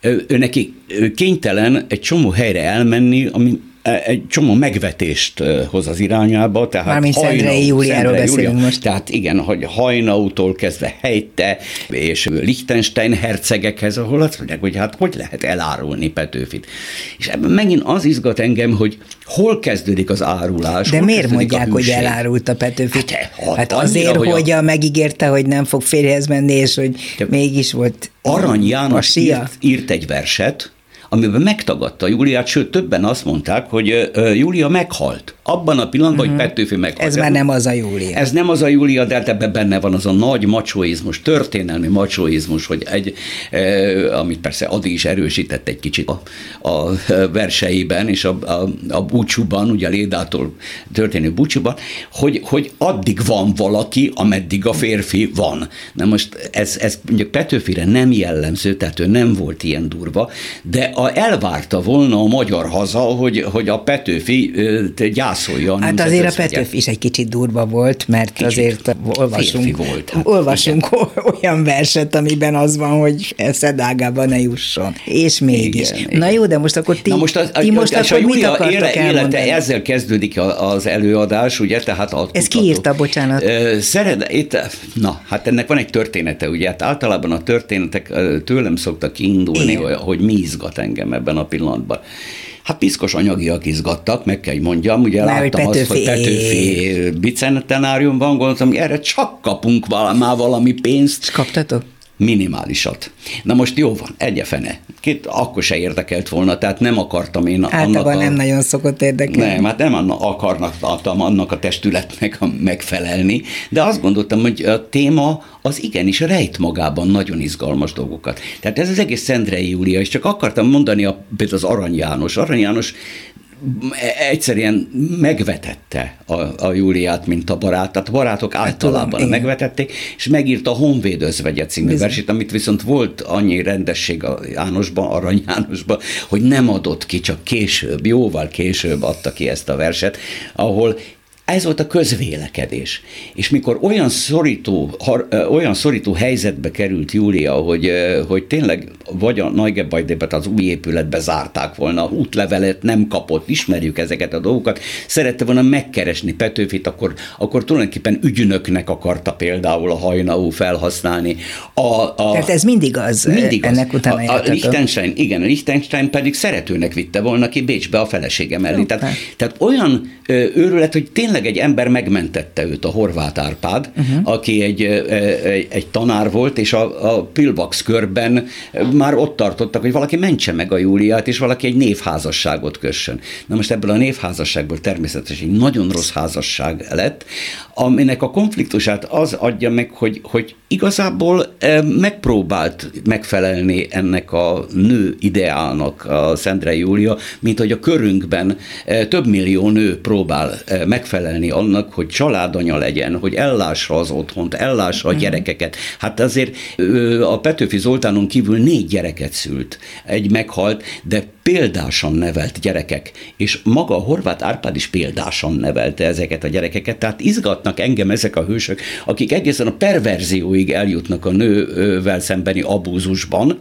ő neki kénytelen egy csomó helyre elmenni, ami egy csomó megvetést hoz az irányába. Tehát Mármint Szendrei Júliáról beszélünk Júlia, most. Tehát igen, hogy Hajnautól kezdve Helyte és Liechtenstein hercegekhez, ahol azt mondják, hogy hát hogy lehet elárulni Petőfit. És ebben megint az izgat engem, hogy hol kezdődik az árulás. De miért mondják, hogy elárult a Petőfit? Hát, hát azért, hogy, hogy a... megígérte, hogy nem fog férjhez menni, és hogy mégis volt Arany János írt, írt egy verset, amiben megtagadta Júliát, sőt többen azt mondták, hogy Júlia meghalt. Abban a pillanatban, uh-huh. hogy Petőfi meg. Ez már nem az a Júlia. Ez nem az a Júlia, de hát ebben benne van az a nagy macsoizmus, történelmi macsoizmus, hogy egy, eh, amit persze Adi is erősített egy kicsit a, a verseiben, és a, a, a búcsúban, ugye a Lédától történő búcsúban, hogy, hogy addig van valaki, ameddig a férfi van. Na most ez, ez mondjuk Petőfire nem jellemző, tehát ő nem volt ilyen durva, de a, elvárta volna a magyar haza, hogy, hogy a Petőfi gyászolja a Hát azért a Petőfi is egy kicsit durva volt, mert kicsit azért olvasunk, volt, hát, igen. olyan verset, amiben az van, hogy szedágába ne jusson. És mégis. Igen, Na jó, de most akkor ti, Na most, az, ti most a, akkor a mit akartok éle, élete, ezzel kezdődik az előadás, ugye, tehát a Ez ki írta, bocsánat? Szered, itt, na, hát ennek van egy története, ugye, hát általában a történetek tőlem szoktak kiindulni, Igen. hogy mi izgat engem ebben a pillanatban. Hát piszkos anyagiak izgattak, meg kell, hogy mondjam, ugye Már láttam Petőfi. azt, hogy Petőfi bicentenárium van, gondoltam, hogy erre csak kapunk valami, valami pénzt. És kaptatok? Minimálisat. Na most jó van, egyefene. Két, akkor se érdekelt volna, tehát nem akartam én Általában annak a, nem nagyon szokott érdekelni. Nem, hát nem akarnak annak a testületnek megfelelni, de azt gondoltam, hogy a téma az igenis rejt magában nagyon izgalmas dolgokat. Tehát ez az egész Szendrei Júlia, és csak akartam mondani a, például az Arany János. Arany János egyszerűen megvetette a, a Júliát, mint a barátát. A barátok hát általában tudom, megvetették, és megírta a Honvéd özvegye című Bizony. versét, amit viszont volt annyi rendesség a Jánosban, Arany Jánosban, hogy nem adott ki, csak később, jóval később adta ki ezt a verset, ahol ez volt a közvélekedés. És mikor olyan szorító, olyan szorító helyzetbe került Júlia, hogy, hogy tényleg vagy a Neugebäudebet az új épületbe zárták volna, útlevelet nem kapott, ismerjük ezeket a dolgokat, szerette volna megkeresni Petőfit, akkor, akkor tulajdonképpen ügynöknek akarta például a hajnaú felhasználni. A, a, Tehát ez mindig az, mindig az. ennek utána a, a Liechtenstein, igen, a Liechtenstein pedig szeretőnek vitte volna ki Bécsbe a felesége mellé. Tehát, tehát olyan őrület, hogy tényleg egy ember megmentette őt, a Horváth Árpád, uh-huh. aki egy, egy, egy tanár volt, és a, a Pilbax körben már ott tartottak, hogy valaki mentse meg a Júliát, és valaki egy névházasságot kössön. Na most ebből a névházasságból természetesen egy nagyon rossz házasság lett, aminek a konfliktusát az adja meg, hogy, hogy igazából megpróbált megfelelni ennek a nő ideálnak a Szendre Júlia, mint hogy a körünkben több millió nő próbál megfelelni annak, hogy családanya legyen, hogy ellássa az otthont, ellássa a mhm. gyerekeket. Hát azért a Petőfi Zoltánon kívül négy gyereket szült. Egy meghalt, de példásan nevelt gyerekek, és maga a Horváth Árpád is példásan nevelte ezeket a gyerekeket, tehát izgatnak engem ezek a hősök, akik egészen a perverzióig eljutnak a nővel szembeni abúzusban,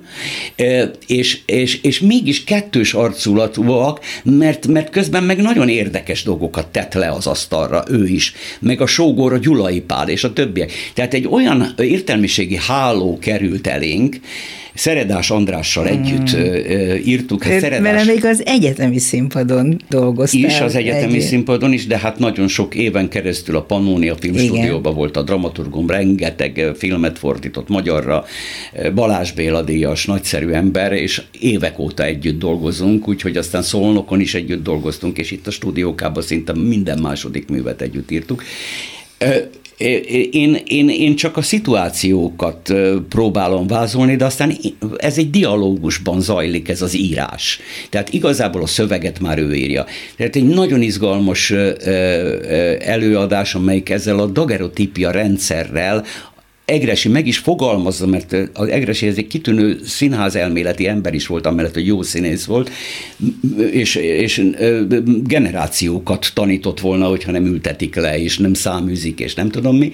és, és, és mégis kettős arculatúak, mert, mert közben meg nagyon érdekes dolgokat tett le az asztalra ő is, meg a sógor a Gyulai Pál és a többiek. Tehát egy olyan értelmiségi háló került elénk, Szeredás Andrással együtt hmm. írtuk. Hát Szeredás... Mert még az egyetemi színpadon dolgoztál. Is az egyetemi egy... színpadon is, de hát nagyon sok éven keresztül a Pannonia Filmstúdióban volt a dramaturgum, rengeteg filmet fordított magyarra, Balázs Béla díjas, nagyszerű ember, és évek óta együtt dolgozunk, úgyhogy aztán Szolnokon is együtt dolgoztunk, és itt a stúdiókában szinte minden második művet együtt írtuk én, én, én csak a szituációkat próbálom vázolni, de aztán ez egy dialógusban zajlik ez az írás. Tehát igazából a szöveget már ő írja. Tehát egy nagyon izgalmas előadás, amelyik ezzel a dagerotípia rendszerrel Egresi meg is fogalmazza, mert az Egresi ez egy kitűnő színház elméleti ember is volt, amellett, hogy jó színész volt, és, és generációkat tanított volna, hogyha nem ültetik le, és nem száműzik, és nem tudom mi,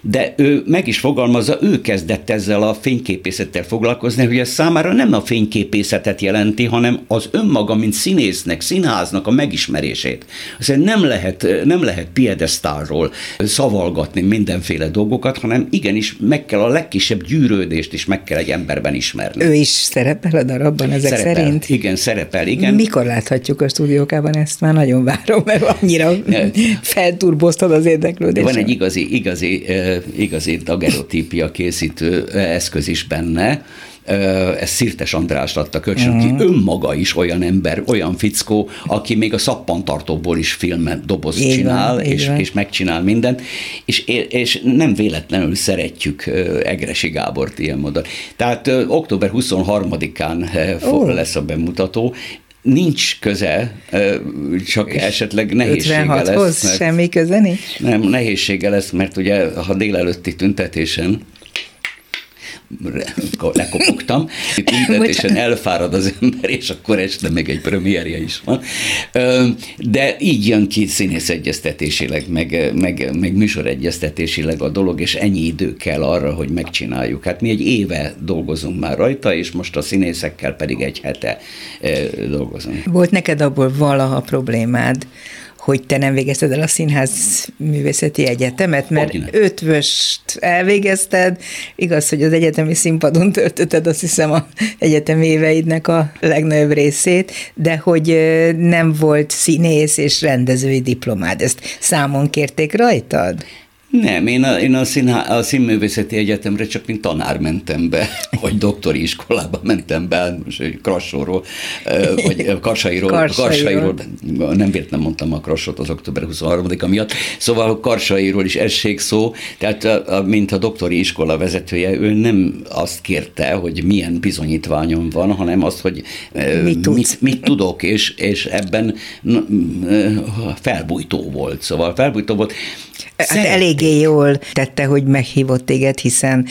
de ő meg is fogalmazza, ő kezdett ezzel a fényképészettel foglalkozni, hogy ez számára nem a fényképészetet jelenti, hanem az önmaga, mint színésznek, színháznak a megismerését. Azért nem lehet, nem lehet piedesztálról szavalgatni mindenféle dolgokat, hanem igenis meg kell a legkisebb gyűrődést is meg kell egy emberben ismerni. Ő is szerepel a darabban ezek szerepel, szerint? Igen, szerepel, igen. Mikor láthatjuk a stúdiókában ezt? Már nagyon várom, mert annyira felturboztad az érdeklődést. Van egy igazi, igazi, igazi dagerotípia készítő eszköz is benne, ez Szirtes András adta kölcsön, uh-huh. ki önmaga is olyan ember, olyan fickó, aki még a szappantartóból is filmet doboz így csinál, van, és, és megcsinál mindent, és, és nem véletlenül szeretjük Egresi Gábort ilyen módon. Tehát október 23-án oh. lesz a bemutató, nincs köze, csak esetleg nehézsége lesz. Mert, semmi köze nincs? Nem, nehézsége lesz, mert ugye ha délelőtti tüntetésen lekopogtam, tüntetésen elfárad az ember, és akkor este meg egy premierje is van. De így jön ki színészegyeztetésileg, meg, meg, meg műsoregyeztetésileg a dolog, és ennyi idő kell arra, hogy megcsináljuk. Hát mi egy éve dolgozunk már rajta, és most a színészekkel pedig egy hete dolgozunk. Volt neked abból valaha problémád, hogy te nem végezted el a Színház Művészeti Egyetemet, mert Hogyne. ötvöst elvégezted, igaz, hogy az egyetemi színpadon töltötted azt hiszem a egyetemi éveidnek a legnagyobb részét, de hogy nem volt színész és rendezői diplomád. Ezt számon kérték rajtad? Nem, én a, én a, színhá, a Színművészeti Egyetemre csak mint tanár mentem be, vagy doktori iskolába mentem be, most Krassóról, vagy Karsairól, Karsairól. Karsairól, nem nem mondtam a Krassot az október 23-a miatt, szóval Karsairól is esség szó, tehát a, a, mint a doktori iskola vezetője, ő nem azt kérte, hogy milyen bizonyítványom van, hanem azt, hogy mit, mit, mit tudok, és, és ebben felbújtó volt, szóval felbújtó volt. Hát eléggé jól tette, hogy meghívott téged, hiszen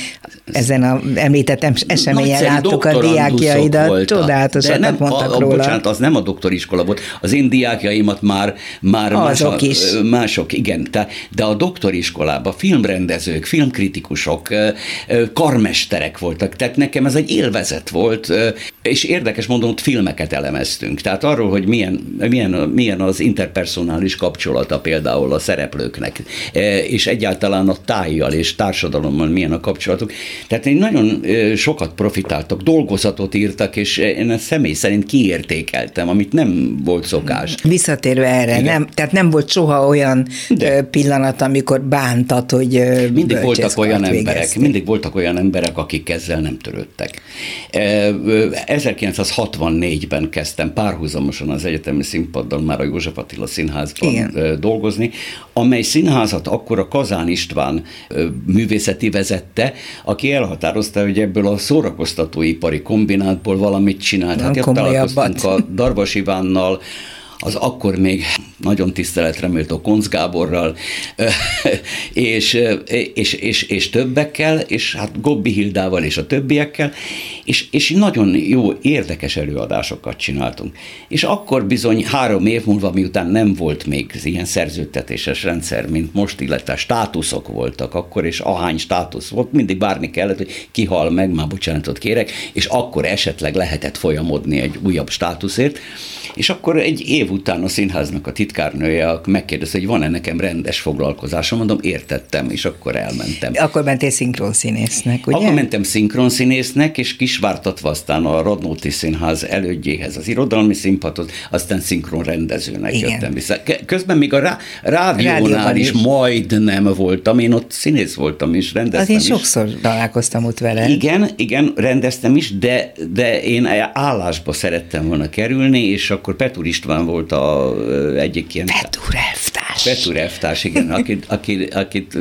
ezen a említett eseményen láttuk a diákjaidat, csodálatosan nem, mondtak a, a, róla. Bocsánat, az nem a doktoriskola volt, az én diákjaimat már, már Azok más, is. mások, igen, de, de a doktoriskolában filmrendezők, filmkritikusok, karmesterek voltak, tehát nekem ez egy élvezet volt, és érdekes mondom, ott filmeket elemeztünk, tehát arról, hogy milyen, milyen, milyen az interpersonális kapcsolata például a szereplőknek, és egyáltalán a tájjal és társadalommal milyen a kapcsolatuk. Tehát én nagyon sokat profitáltak, dolgozatot írtak, és én ezt személy szerint kiértékeltem, amit nem volt szokás. Visszatérve erre, nem, tehát nem volt soha olyan De. pillanat, amikor bántad, hogy mindig voltak olyan emberek, mindig voltak olyan emberek, akik ezzel nem törődtek. 1964-ben kezdtem párhuzamosan az egyetemi színpaddal már a József Attila Színházban Igen. dolgozni, amely színházat akkor a Kazán István művészeti vezette, aki elhatározta, hogy ebből a szórakoztatóipari kombinátból valamit csinált. Hát találkoztunk a Darvas Ivánnal, az akkor még nagyon tiszteletre méltó Konc Gáborral, és, és, és, és többekkel, és hát Gobbi Hildával és a többiekkel, és, és nagyon jó, érdekes előadásokat csináltunk. És akkor bizony három év múlva, miután nem volt még ilyen szerződtetéses rendszer, mint most, illetve státuszok voltak akkor, és ahány státusz volt, mindig bárni kellett, hogy kihal meg, már bocsánatot kérek, és akkor esetleg lehetett folyamodni egy újabb státuszért, és akkor egy év után a színháznak a titkárnője megkérdezte, hogy van-e nekem rendes foglalkozásom, mondom, értettem, és akkor elmentem. Akkor mentél szinkronszínésznek, ugye? Akkor mentem szinkronszínésznek, és kisvártatva aztán a Radnóti Színház elődjéhez az irodalmi színpadhoz, aztán szinkron rendezőnek Igen. jöttem vissza. Közben még a rá, rádiónál is, is majdnem voltam, én ott színész voltam is, rendeztem Az én is. sokszor találkoztam ott vele. Igen, igen, rendeztem is, de, de én állásba szerettem volna kerülni, és akkor Petur István volt a egyik ilyen... Petur elvtárs, igen, akit, akit, akit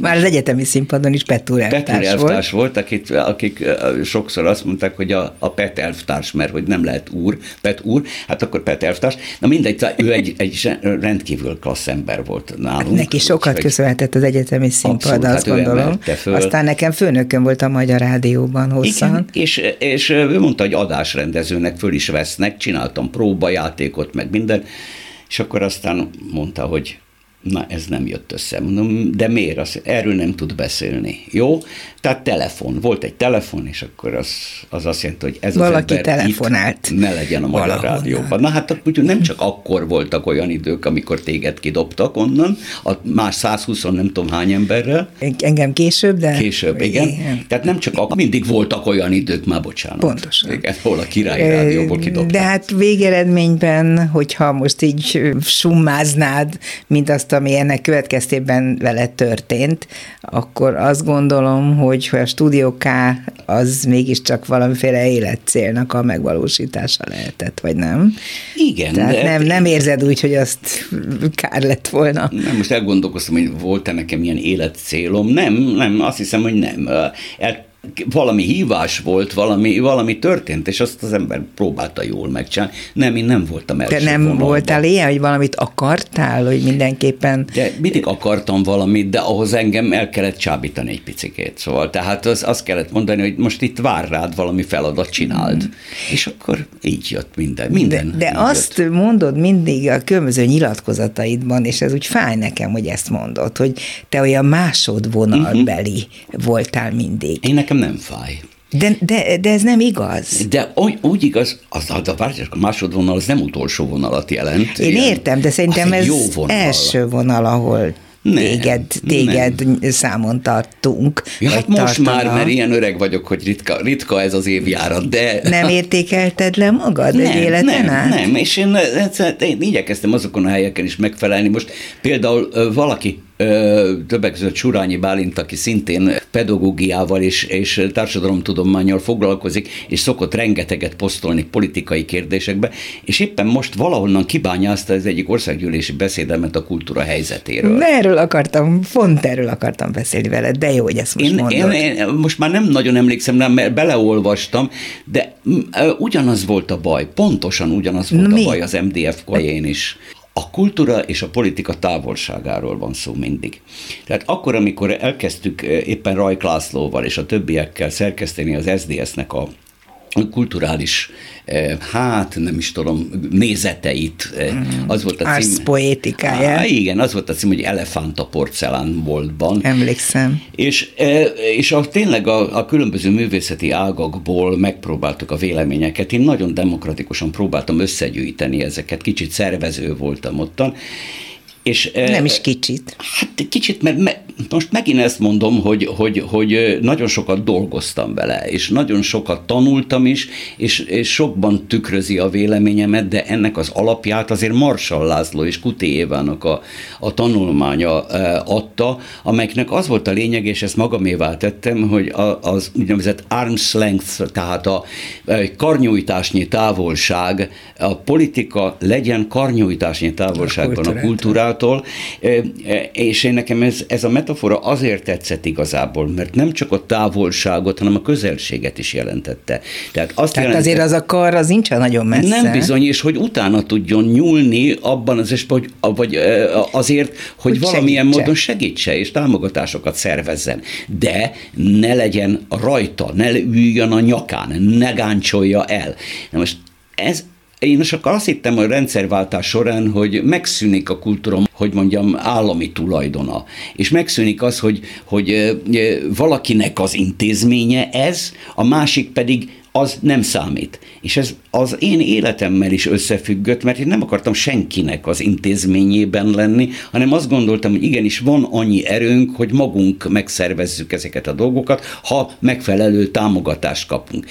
Már az egyetemi színpadon is Petur elvtárs, Petur elvtárs volt. volt akit, akik sokszor azt mondták, hogy a, a Pet elvtárs, mert hogy nem lehet úr, Pet úr, hát akkor Pet elvtárs. Na mindegy, ő egy, egy rendkívül klassz ember volt nálunk. Neki sokat vagy, köszönhetett az egyetemi színpad, abszolút, azt hát gondolom. Aztán nekem főnökön volt a Magyar Rádióban hosszan. Igen, és, és ő mondta, hogy adásrendezőnek föl is vesznek, csináltam próbajátékot, meg minden, és akkor aztán mondta, hogy na ez nem jött össze. Mondom, de miért? Azt, erről nem tud beszélni. Jó? Tehát telefon. Volt egy telefon, és akkor az, az azt jelenti, hogy ez Valaki az ember telefonált. itt ne legyen a Magyar. Rádióban. Na hát úgy, nem csak akkor voltak olyan idők, amikor téged kidobtak onnan, a más 120 nem tudom hány emberrel. Engem később, de... Később, igen. igen. Tehát nem csak akkor, mindig voltak olyan idők, már bocsánat. Pontosan. Igen, hol a királyi rádióból kidobtak. De hát végeredményben, hogyha most így summáznád, mint azt azt, ami ennek következtében vele történt, akkor azt gondolom, hogy a Studio K az mégiscsak valamiféle életcélnak a megvalósítása lehetett, vagy nem? Igen. Tehát de nem, nem érzed úgy, hogy azt kár lett volna? Nem, most elgondolkoztam, hogy volt-e nekem ilyen életcélom. Nem, nem, azt hiszem, hogy nem. El valami hívás volt, valami, valami történt, és azt az ember próbálta jól megcsinálni. Nem, én nem voltam első Te nem vonalban. voltál ilyen, hogy valamit akartál, hogy mindenképpen... De mindig akartam valamit, de ahhoz engem el kellett csábítani egy picikét. Szóval tehát az, azt kellett mondani, hogy most itt vár rád valami feladat, csináld. Mm. És akkor így jött minden. minden de de azt jött. mondod mindig a különböző nyilatkozataidban, és ez úgy fáj nekem, hogy ezt mondod, hogy te olyan másodvonalbeli uh-huh. voltál mindig. Én nekem nem fáj. De, de, de ez nem igaz. De úgy, úgy igaz, az, az a várjás, a másodvonal az nem utolsó vonalat jelent. Én Ilyen- értem, de szerintem ez jó vonal. első vonal, ahol Nem, téged, téged számon tartunk. Ja, hát most már, tartanak. mert ilyen öreg vagyok, hogy ritka, ritka ez az évjárat, de... Nem értékelted le magad egy életen nem, át? nem, és én, én igyekeztem azokon a helyeken is megfelelni. Most például ö, valaki, többek között Surányi Bálint, aki szintén pedagógiával és, és társadalomtudományjal foglalkozik, és szokott rengeteget posztolni politikai kérdésekbe, és éppen most valahonnan kibányázta az egyik országgyűlési beszédemet a kultúra helyzetéről. Erről akartam, pont erről akartam beszélni veled, de jó, hogy ezt most Én, mondod. én, én most már nem nagyon emlékszem rá, mert beleolvastam, de ugyanaz volt a baj, pontosan ugyanaz volt Mi? a baj az MDF kolyén is. A kultúra és a politika távolságáról van szó mindig. Tehát akkor, amikor elkezdtük ö, éppen Rajk Lászlóval és a többiekkel szerkeszteni az SDS-nek a kulturális, eh, hát nem is tudom, nézeteit. eh, Az volt a cím. Arszpoétikáját. Á, igen, az volt a cím, hogy Elefánt a porcelán boltban. Emlékszem. És, e, és a, tényleg a, a különböző művészeti ágakból megpróbáltuk a véleményeket. Én nagyon demokratikusan próbáltam összegyűjteni ezeket, kicsit szervező voltam ottan. És, Nem is kicsit. Hát kicsit, mert me, most megint ezt mondom, hogy, hogy, hogy nagyon sokat dolgoztam vele, és nagyon sokat tanultam is, és, és sokban tükrözi a véleményemet, de ennek az alapját azért Marsal László és Kuti Évának a, a tanulmánya adta, amelynek az volt a lényeg, és ezt magamévá tettem, hogy az úgynevezett arm's length, tehát a karnyújtásnyi távolság, a politika legyen karnyújtásnyi távolságban a kultúrától. Kultúrától, és én nekem ez, ez a metafora azért tetszett igazából, mert nem csak a távolságot, hanem a közelséget is jelentette. Tehát, azt Tehát jelentette, azért az a kar, az nincs olyan nagyon messze. nem bizony, és hogy utána tudjon nyúlni abban az esetben, vagy ö, azért, hogy, Hogy valamilyen segítse. módon segítse és támogatásokat szervezzen. De ne legyen rajta, ne üljön a nyakán, ne gáncsolja el. Na most ez, én akkor azt hittem a rendszerváltás során, hogy megszűnik a kultúra, hogy mondjam, állami tulajdona. És megszűnik az, hogy, hogy valakinek az intézménye ez, a másik pedig az nem számít. És ez az én életemmel is összefüggött, mert én nem akartam senkinek az intézményében lenni, hanem azt gondoltam, hogy igenis van annyi erőnk, hogy magunk megszervezzük ezeket a dolgokat, ha megfelelő támogatást kapunk.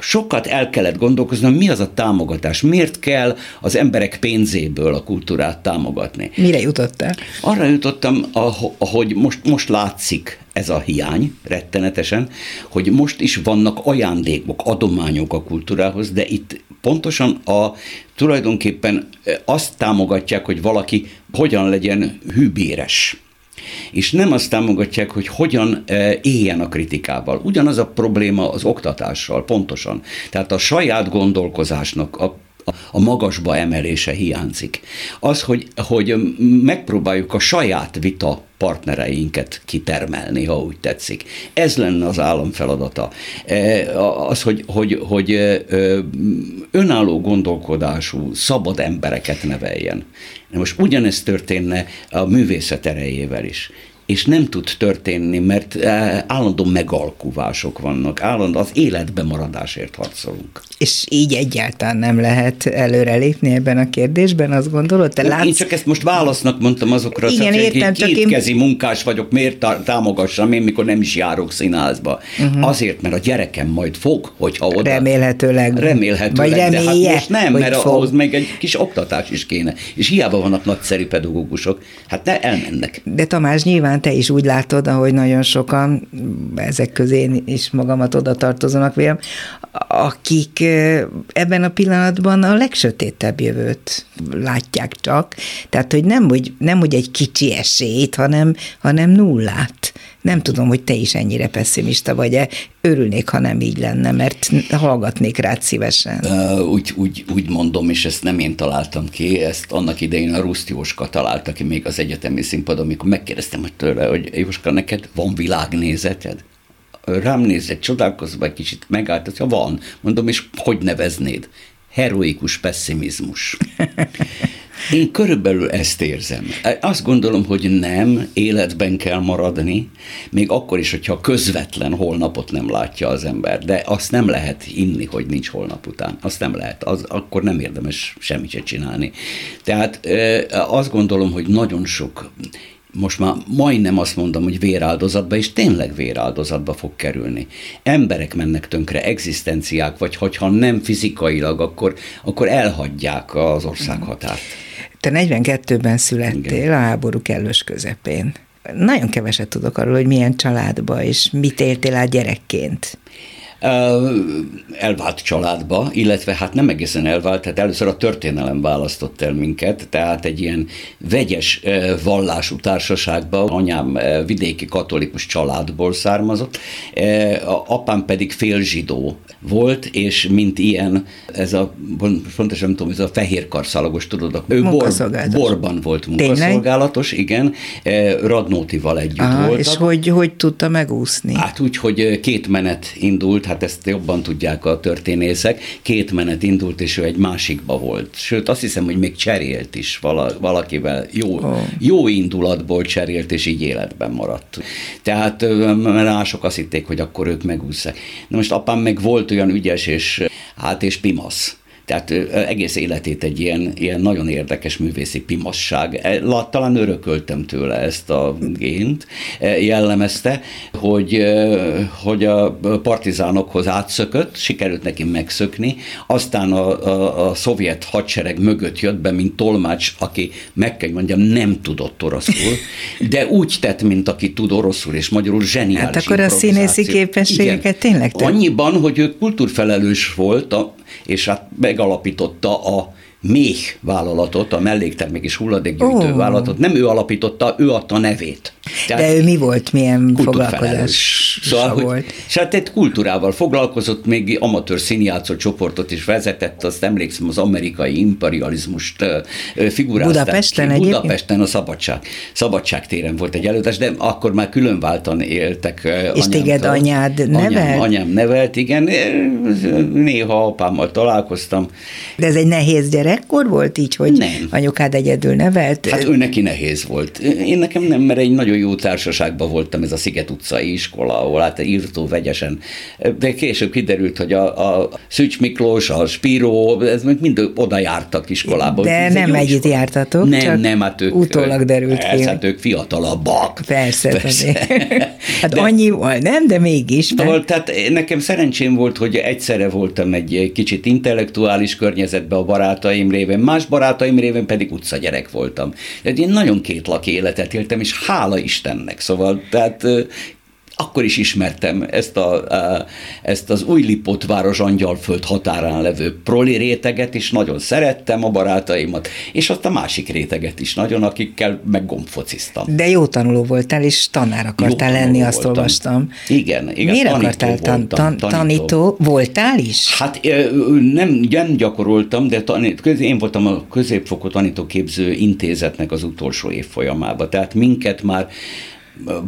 Sokat el kellett gondolkoznom, mi az a támogatás, miért kell az emberek pénzéből a kultúrát támogatni. Mire jutottál? Arra jutottam, aho- ahogy most, most látszik ez a hiány rettenetesen, hogy most is vannak ajándékok, adományok a kultúrához, de itt pontosan a tulajdonképpen eh, azt támogatják, hogy valaki hogyan legyen hűbéres. És nem azt támogatják, hogy hogyan eh, éljen a kritikával. Ugyanaz a probléma az oktatással, pontosan. Tehát a saját gondolkozásnak a a magasba emelése hiányzik. Az, hogy, hogy megpróbáljuk a saját vita partnereinket kitermelni, ha úgy tetszik. Ez lenne az állam feladata. E, Az, hogy, hogy, hogy ö, önálló gondolkodású, szabad embereket neveljen. Most ugyanezt történne a művészet erejével is. És nem tud történni, mert eh, állandó megalkuvások vannak, állandó az életbe maradásért harcolunk. És így egyáltalán nem lehet előrelépni ebben a kérdésben, azt gondolod? Te látsz... Én csak ezt most válasznak mondtam azokra, Igen, csak értem, csak kétkezi én... munkás vagyok, miért támogassam én, mikor nem is járok színházba? Uh-huh. Azért, mert a gyerekem majd fog, hogyha oda... Remélhetőleg. Remélhetőleg, Vagy remélje, de hát most nem, mert fog. ahhoz még egy kis oktatás is kéne. És hiába vannak nagyszerű pedagógusok, hát ne elmennek. De Tamás, nyilván te is úgy látod, ahogy nagyon sokan, ezek közé én is magamat oda tartozónak vélem, akik ebben a pillanatban a legsötétebb jövőt látják csak. Tehát, hogy nem, hogy, nem, hogy egy kicsi esélyt, hanem, hanem nullát. Nem tudom, hogy te is ennyire pessimista vagy-e. Örülnék, ha nem így lenne, mert hallgatnék rád szívesen. Úgy, úgy, úgy mondom, és ezt nem én találtam ki, ezt annak idején a Ruszt Jóska találta ki még az egyetemi színpadon, amikor megkérdeztem hogy tőle, hogy Jóska, neked van világnézeted? Rám nézett, csodálkozva egy kicsit megállt, hogy van. Mondom, és hogy neveznéd? Heroikus pessimizmus. Én körülbelül ezt érzem. Azt gondolom, hogy nem, életben kell maradni, még akkor is, hogyha közvetlen holnapot nem látja az ember, de azt nem lehet inni, hogy nincs holnap után. Azt nem lehet, az, akkor nem érdemes semmit se csinálni. Tehát azt gondolom, hogy nagyon sok most már majdnem azt mondom, hogy véráldozatba, és tényleg véráldozatba fog kerülni. Emberek mennek tönkre, egzisztenciák, vagy hogyha nem fizikailag, akkor, akkor elhagyják az ország határt. Te 42-ben születtél Igen. a háború kellős közepén. Nagyon keveset tudok arról, hogy milyen családba, és mit éltél át gyerekként elvált családba, illetve hát nem egészen elvált, tehát először a történelem választott el minket, tehát egy ilyen vegyes vallású társaságba, anyám vidéki katolikus családból származott, apám pedig félzsidó volt, és mint ilyen, ez a, fontosan nem tudom, ez a fehér karszalagos, tudod, ő bor, borban volt munkaszolgálatos, Tényleg? igen, Radnótival együtt Aha, volt. És hogy, hogy tudta megúszni? Hát úgy, hogy két menet indult, hát ezt jobban tudják a történészek, két menet indult, és ő egy másikba volt. Sőt, azt hiszem, hogy még cserélt is vala, valakivel, jó, oh. jó indulatból cserélt, és így életben maradt. Tehát mások azt hitték, hogy akkor ők megúszják. Na most apám meg volt olyan ügyes, és hát és pimasz tehát egész életét egy ilyen, ilyen nagyon érdekes művészi pimasság. E, talán örököltem tőle ezt a gént, e, jellemezte, hogy, hogy a partizánokhoz átszökött, sikerült neki megszökni, aztán a, a, a szovjet hadsereg mögött jött be, mint tolmács, aki meg kell mondjam, nem tudott oroszul, de úgy tett, mint aki tud oroszul és magyarul zseniális Hát akkor a színészi képességeket Igen. tényleg tett? Annyiban, hogy ő kultúrfelelős volt, a, és hát megalapította a méh vállalatot, a melléktermék és hulladékgyűjtő oh. vállalatot. Nem ő alapította, ő adta nevét. Tehát De ő mi volt, milyen foglalkozás szóval, hogy, volt? És hát egy kultúrával foglalkozott, még amatőr színjátszó csoportot is vezetett, azt emlékszem, az amerikai imperializmust figurázták Budapesten ki. Budapesten a szabadság, szabadság téren volt egy előadás, de akkor már különváltan éltek. És anyámtól. téged anyád nevelt? Anyám, anyám nevelt, igen. Néha apámmal találkoztam. De ez egy nehéz gyerekkor volt így, hogy nem. anyukád egyedül nevelt? Hát ő neki nehéz volt. Én nekem nem, mert egy nagyon nagyon jó társaságban voltam, ez a Sziget utcai iskola, ahol hát írtó vegyesen. De később kiderült, hogy a, a Szücs Miklós, a Spíró, ez mind oda jártak iskolába. De ez nem együtt jártatok, nem, csak nem, hát ők, utólag derült persze, ki. Hát ők fiatalabbak. Persze, persze. hát de, annyi volt, nem, de mégis. Mert... Volt, tehát nekem szerencsém volt, hogy egyszerre voltam egy kicsit intellektuális környezetben a barátaim révén, más barátaim révén pedig utcagyerek voltam. Tehát én nagyon két laki életet éltem, és hála Istennek. Szóval, tehát akkor is ismertem ezt, a, ezt az új Lipott város Angyalföld határán levő proli réteget, és nagyon szerettem a barátaimat, és azt a másik réteget is nagyon, akikkel meg gombfociztam. De jó tanuló voltál, és tanár akartál jó lenni, azt voltam. olvastam. Igen, igen. Miért akartál tan- tan- tanító. tanító? Voltál is? Hát nem, nem gyakoroltam, de tanít, én voltam a középfokú tanítóképző intézetnek az utolsó évfolyamában, tehát minket már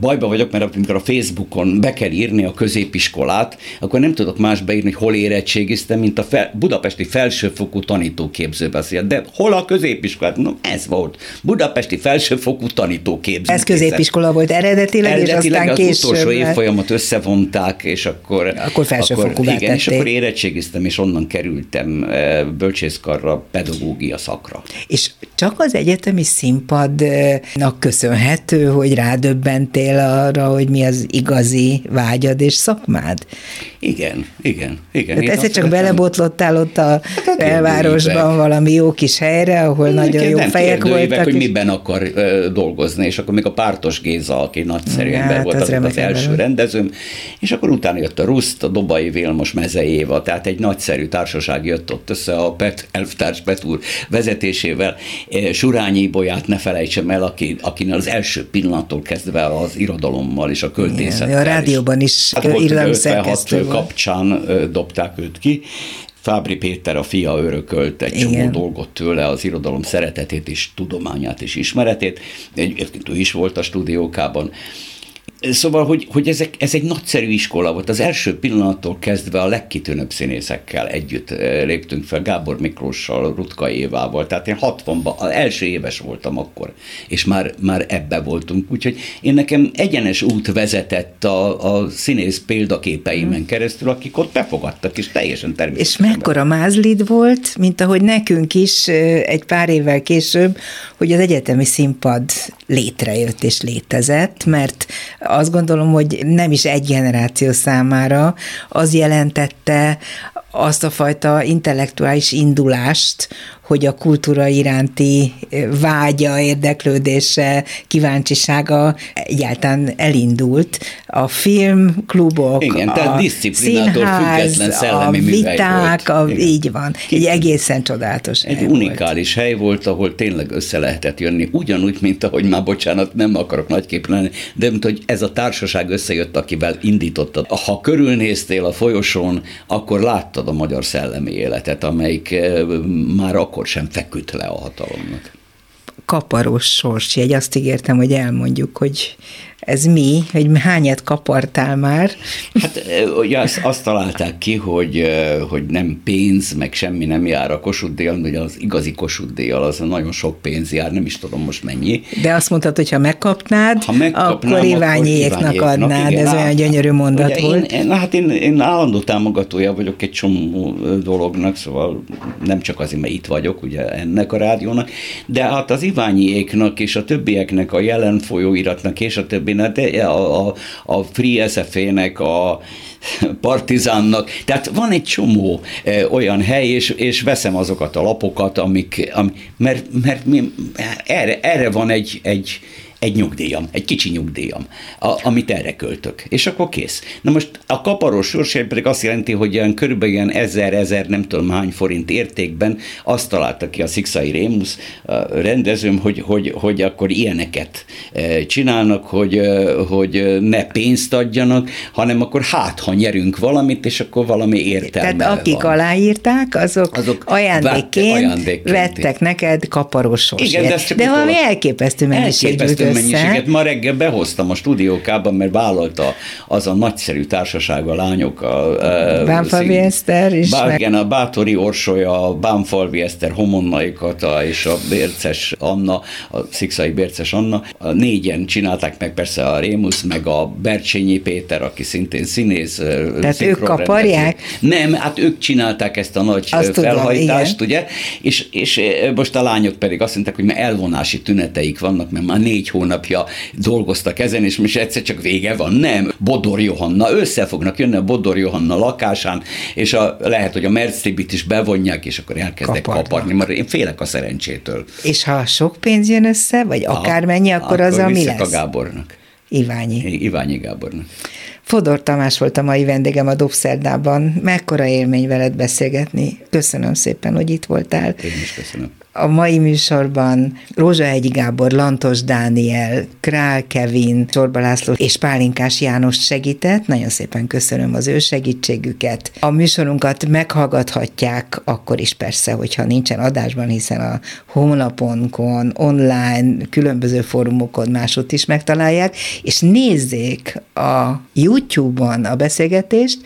bajba vagyok, mert amikor a Facebookon be kell írni a középiskolát, akkor nem tudok más beírni, hogy hol érettségiztem, mint a fel, budapesti felsőfokú tanítóképzőbeszél. De hol a középiskolát? No, ez volt. Budapesti felsőfokú tanítóképző. Ez középiskola volt eredetileg, eredetileg és aztán az később. utolsó évfolyamat összevonták, és akkor... Akkor felsőfokú akkor, igen, és akkor érettségiztem, és onnan kerültem bölcsészkarra, pedagógia szakra. És csak az egyetemi színpadnak köszönhető, hogy rádöbbentél arra, hogy mi az igazi vágyad és szakmád? Igen, igen, igen. Tehát egyszer csak belebotlottál ott a hát belvárosban valami jó kis helyre, ahol igen, nagyon jó fejek voltak. Hogy miben akar uh, dolgozni, és akkor még a Pártos Géza, aki nagyszerű ja, ember hát volt, az, az, az első ember. rendezőm, és akkor utána jött a Ruszt, a Dobai Vilmos Mezejéva, tehát egy nagyszerű társaság jött ott össze a Pet, elvtárs Petúr vezetésével. Surányi Bolyát ne felejtsem el, aki, akinek az első pillanattól kezdve az irodalommal és a költészettel. a rádióban is hát irodalomszerkesztő kapcsán dobták őt ki. Fábri Péter, a fia örökölt egy Igen. csomó dolgot tőle, az irodalom szeretetét és tudományát és ismeretét. Egy, ő is volt a stúdiókában. Szóval, hogy, hogy ezek, ez egy nagyszerű iskola volt. Az első pillanattól kezdve a legkitűnőbb színészekkel együtt eh, léptünk fel, Gábor Miklóssal, Rutka Évával, tehát én 60-ban, az első éves voltam akkor, és már, már ebbe voltunk. Úgyhogy én nekem egyenes út vezetett a, a színész példaképeimen hmm. keresztül, akik ott befogadtak, és teljesen természetesen. És mekkora mázlid volt, mint ahogy nekünk is eh, egy pár évvel később, hogy az egyetemi színpad létrejött és létezett, mert azt gondolom, hogy nem is egy generáció számára az jelentette azt a fajta intellektuális indulást, hogy a kultúra iránti vágya, érdeklődése, kíváncsisága egyáltalán elindult. A filmklubok, Igen, a színház, a viták, a, így van. Egy egészen csodálatos Egy hely unikális volt. hely volt, ahol tényleg össze lehetett jönni. Ugyanúgy, mint ahogy már bocsánat, nem akarok nagyképp lenni, de mint hogy ez a társaság összejött, akivel indítottad. Ha körülnéztél a folyosón, akkor láttad a magyar szellemi életet, amelyik már akkor sem feküdt le a hatalomnak. Kaparós sorsjegy, azt ígértem, hogy elmondjuk, hogy ez mi, hogy hányat kapartál már? Hát ugye azt, azt találták ki, hogy, hogy nem pénz, meg semmi nem jár a Kossuth díjjal, ugye az igazi Kossuth díjjal az nagyon sok pénz jár, nem is tudom most mennyi. De azt mondtad, hogy ha megkapnád, ha akkor Iványéknak adnád, igen, ez olyan hát, gyönyörű mondat ugye volt. Én, na, hát én, én állandó támogatója vagyok egy csomó dolognak, szóval nem csak azért, mert itt vagyok, ugye ennek a rádiónak, de hát az Iványiéknak és a többieknek, a jelen folyóiratnak és a többi történet, a, a, a Free SF-nek, a Partizánnak, tehát van egy csomó e, olyan hely, és, és veszem azokat a lapokat, amik, am, mert, mert mi, erre, erre van egy, egy, egy nyugdíjam, egy kicsi nyugdíjam, a, amit erre költök. És akkor kész. Na most a kaparós sorsért pedig azt jelenti, hogy ilyen körülbelül ilyen ezer, ezer, nem tudom hány forint értékben azt találta ki a Szikszai Rémusz rendezőm, hogy, hogy, hogy akkor ilyeneket e, csinálnak, hogy, e, hogy ne pénzt adjanak, hanem akkor hát, ha nyerünk valamit, és akkor valami értelme Tehát akik van. aláírták, azok, azok ajándékként, ajándékként vettek neked kaparós sorsért. Igen, de, de valami elképesztő mennyiségű mennyiséget. Ma reggel behoztam a stúdiókában, mert vállalta az a nagyszerű társaság a lányok. A, Bánfalvi Eszter is. Bá, meg... Igen, a Bátori Orsolya, a Bánfalvi Eszter, Homonnai Kata és a Bérces Anna, a Szikszai Bérces Anna. A négyen csinálták meg persze a Rémusz, meg a Bercsényi Péter, aki szintén színész. Tehát ők kaparják? Nem, hát ők csinálták ezt a nagy azt felhajtást, tudom, ugye? És, és most a lányok pedig azt mondták, hogy már elvonási tüneteik vannak, mert már négy hónap hónapja dolgoztak ezen, és most egyszer csak vége van. Nem, Bodor Johanna, össze fognak jönni a Bodor Johanna lakásán, és a, lehet, hogy a Mercibit is bevonják, és akkor elkezdek Kaparna. kaparni, mert én félek a szerencsétől. És ha sok pénz jön össze, vagy akármennyi, akkor, akkor az a mi lesz? a Gábornak. Iványi. Iványi Gábornak. Fodor Tamás volt a mai vendégem a Dobszerdában. Mekkora élmény veled beszélgetni. Köszönöm szépen, hogy itt voltál. Én is köszönöm. A mai műsorban Rózsa Egyi Gábor, Lantos Dániel, Král Kevin, Csorba László és Pálinkás János segített. Nagyon szépen köszönöm az ő segítségüket. A műsorunkat meghallgathatják akkor is persze, hogyha nincsen adásban, hiszen a honlaponkon, online, különböző fórumokon máshogy is megtalálják, és nézzék a YouTube-on a beszélgetést,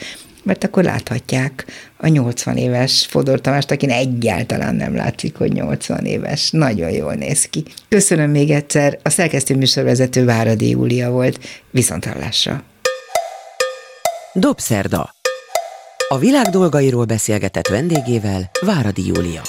mert akkor láthatják a 80 éves Fodor Tamást, akin egyáltalán nem látszik, hogy 80 éves. Nagyon jól néz ki. Köszönöm még egyszer, a szerkesztő műsorvezető Váradi Júlia volt. Viszonthallásra! Dobszerda. A világ dolgairól beszélgetett vendégével Váradi Júlia.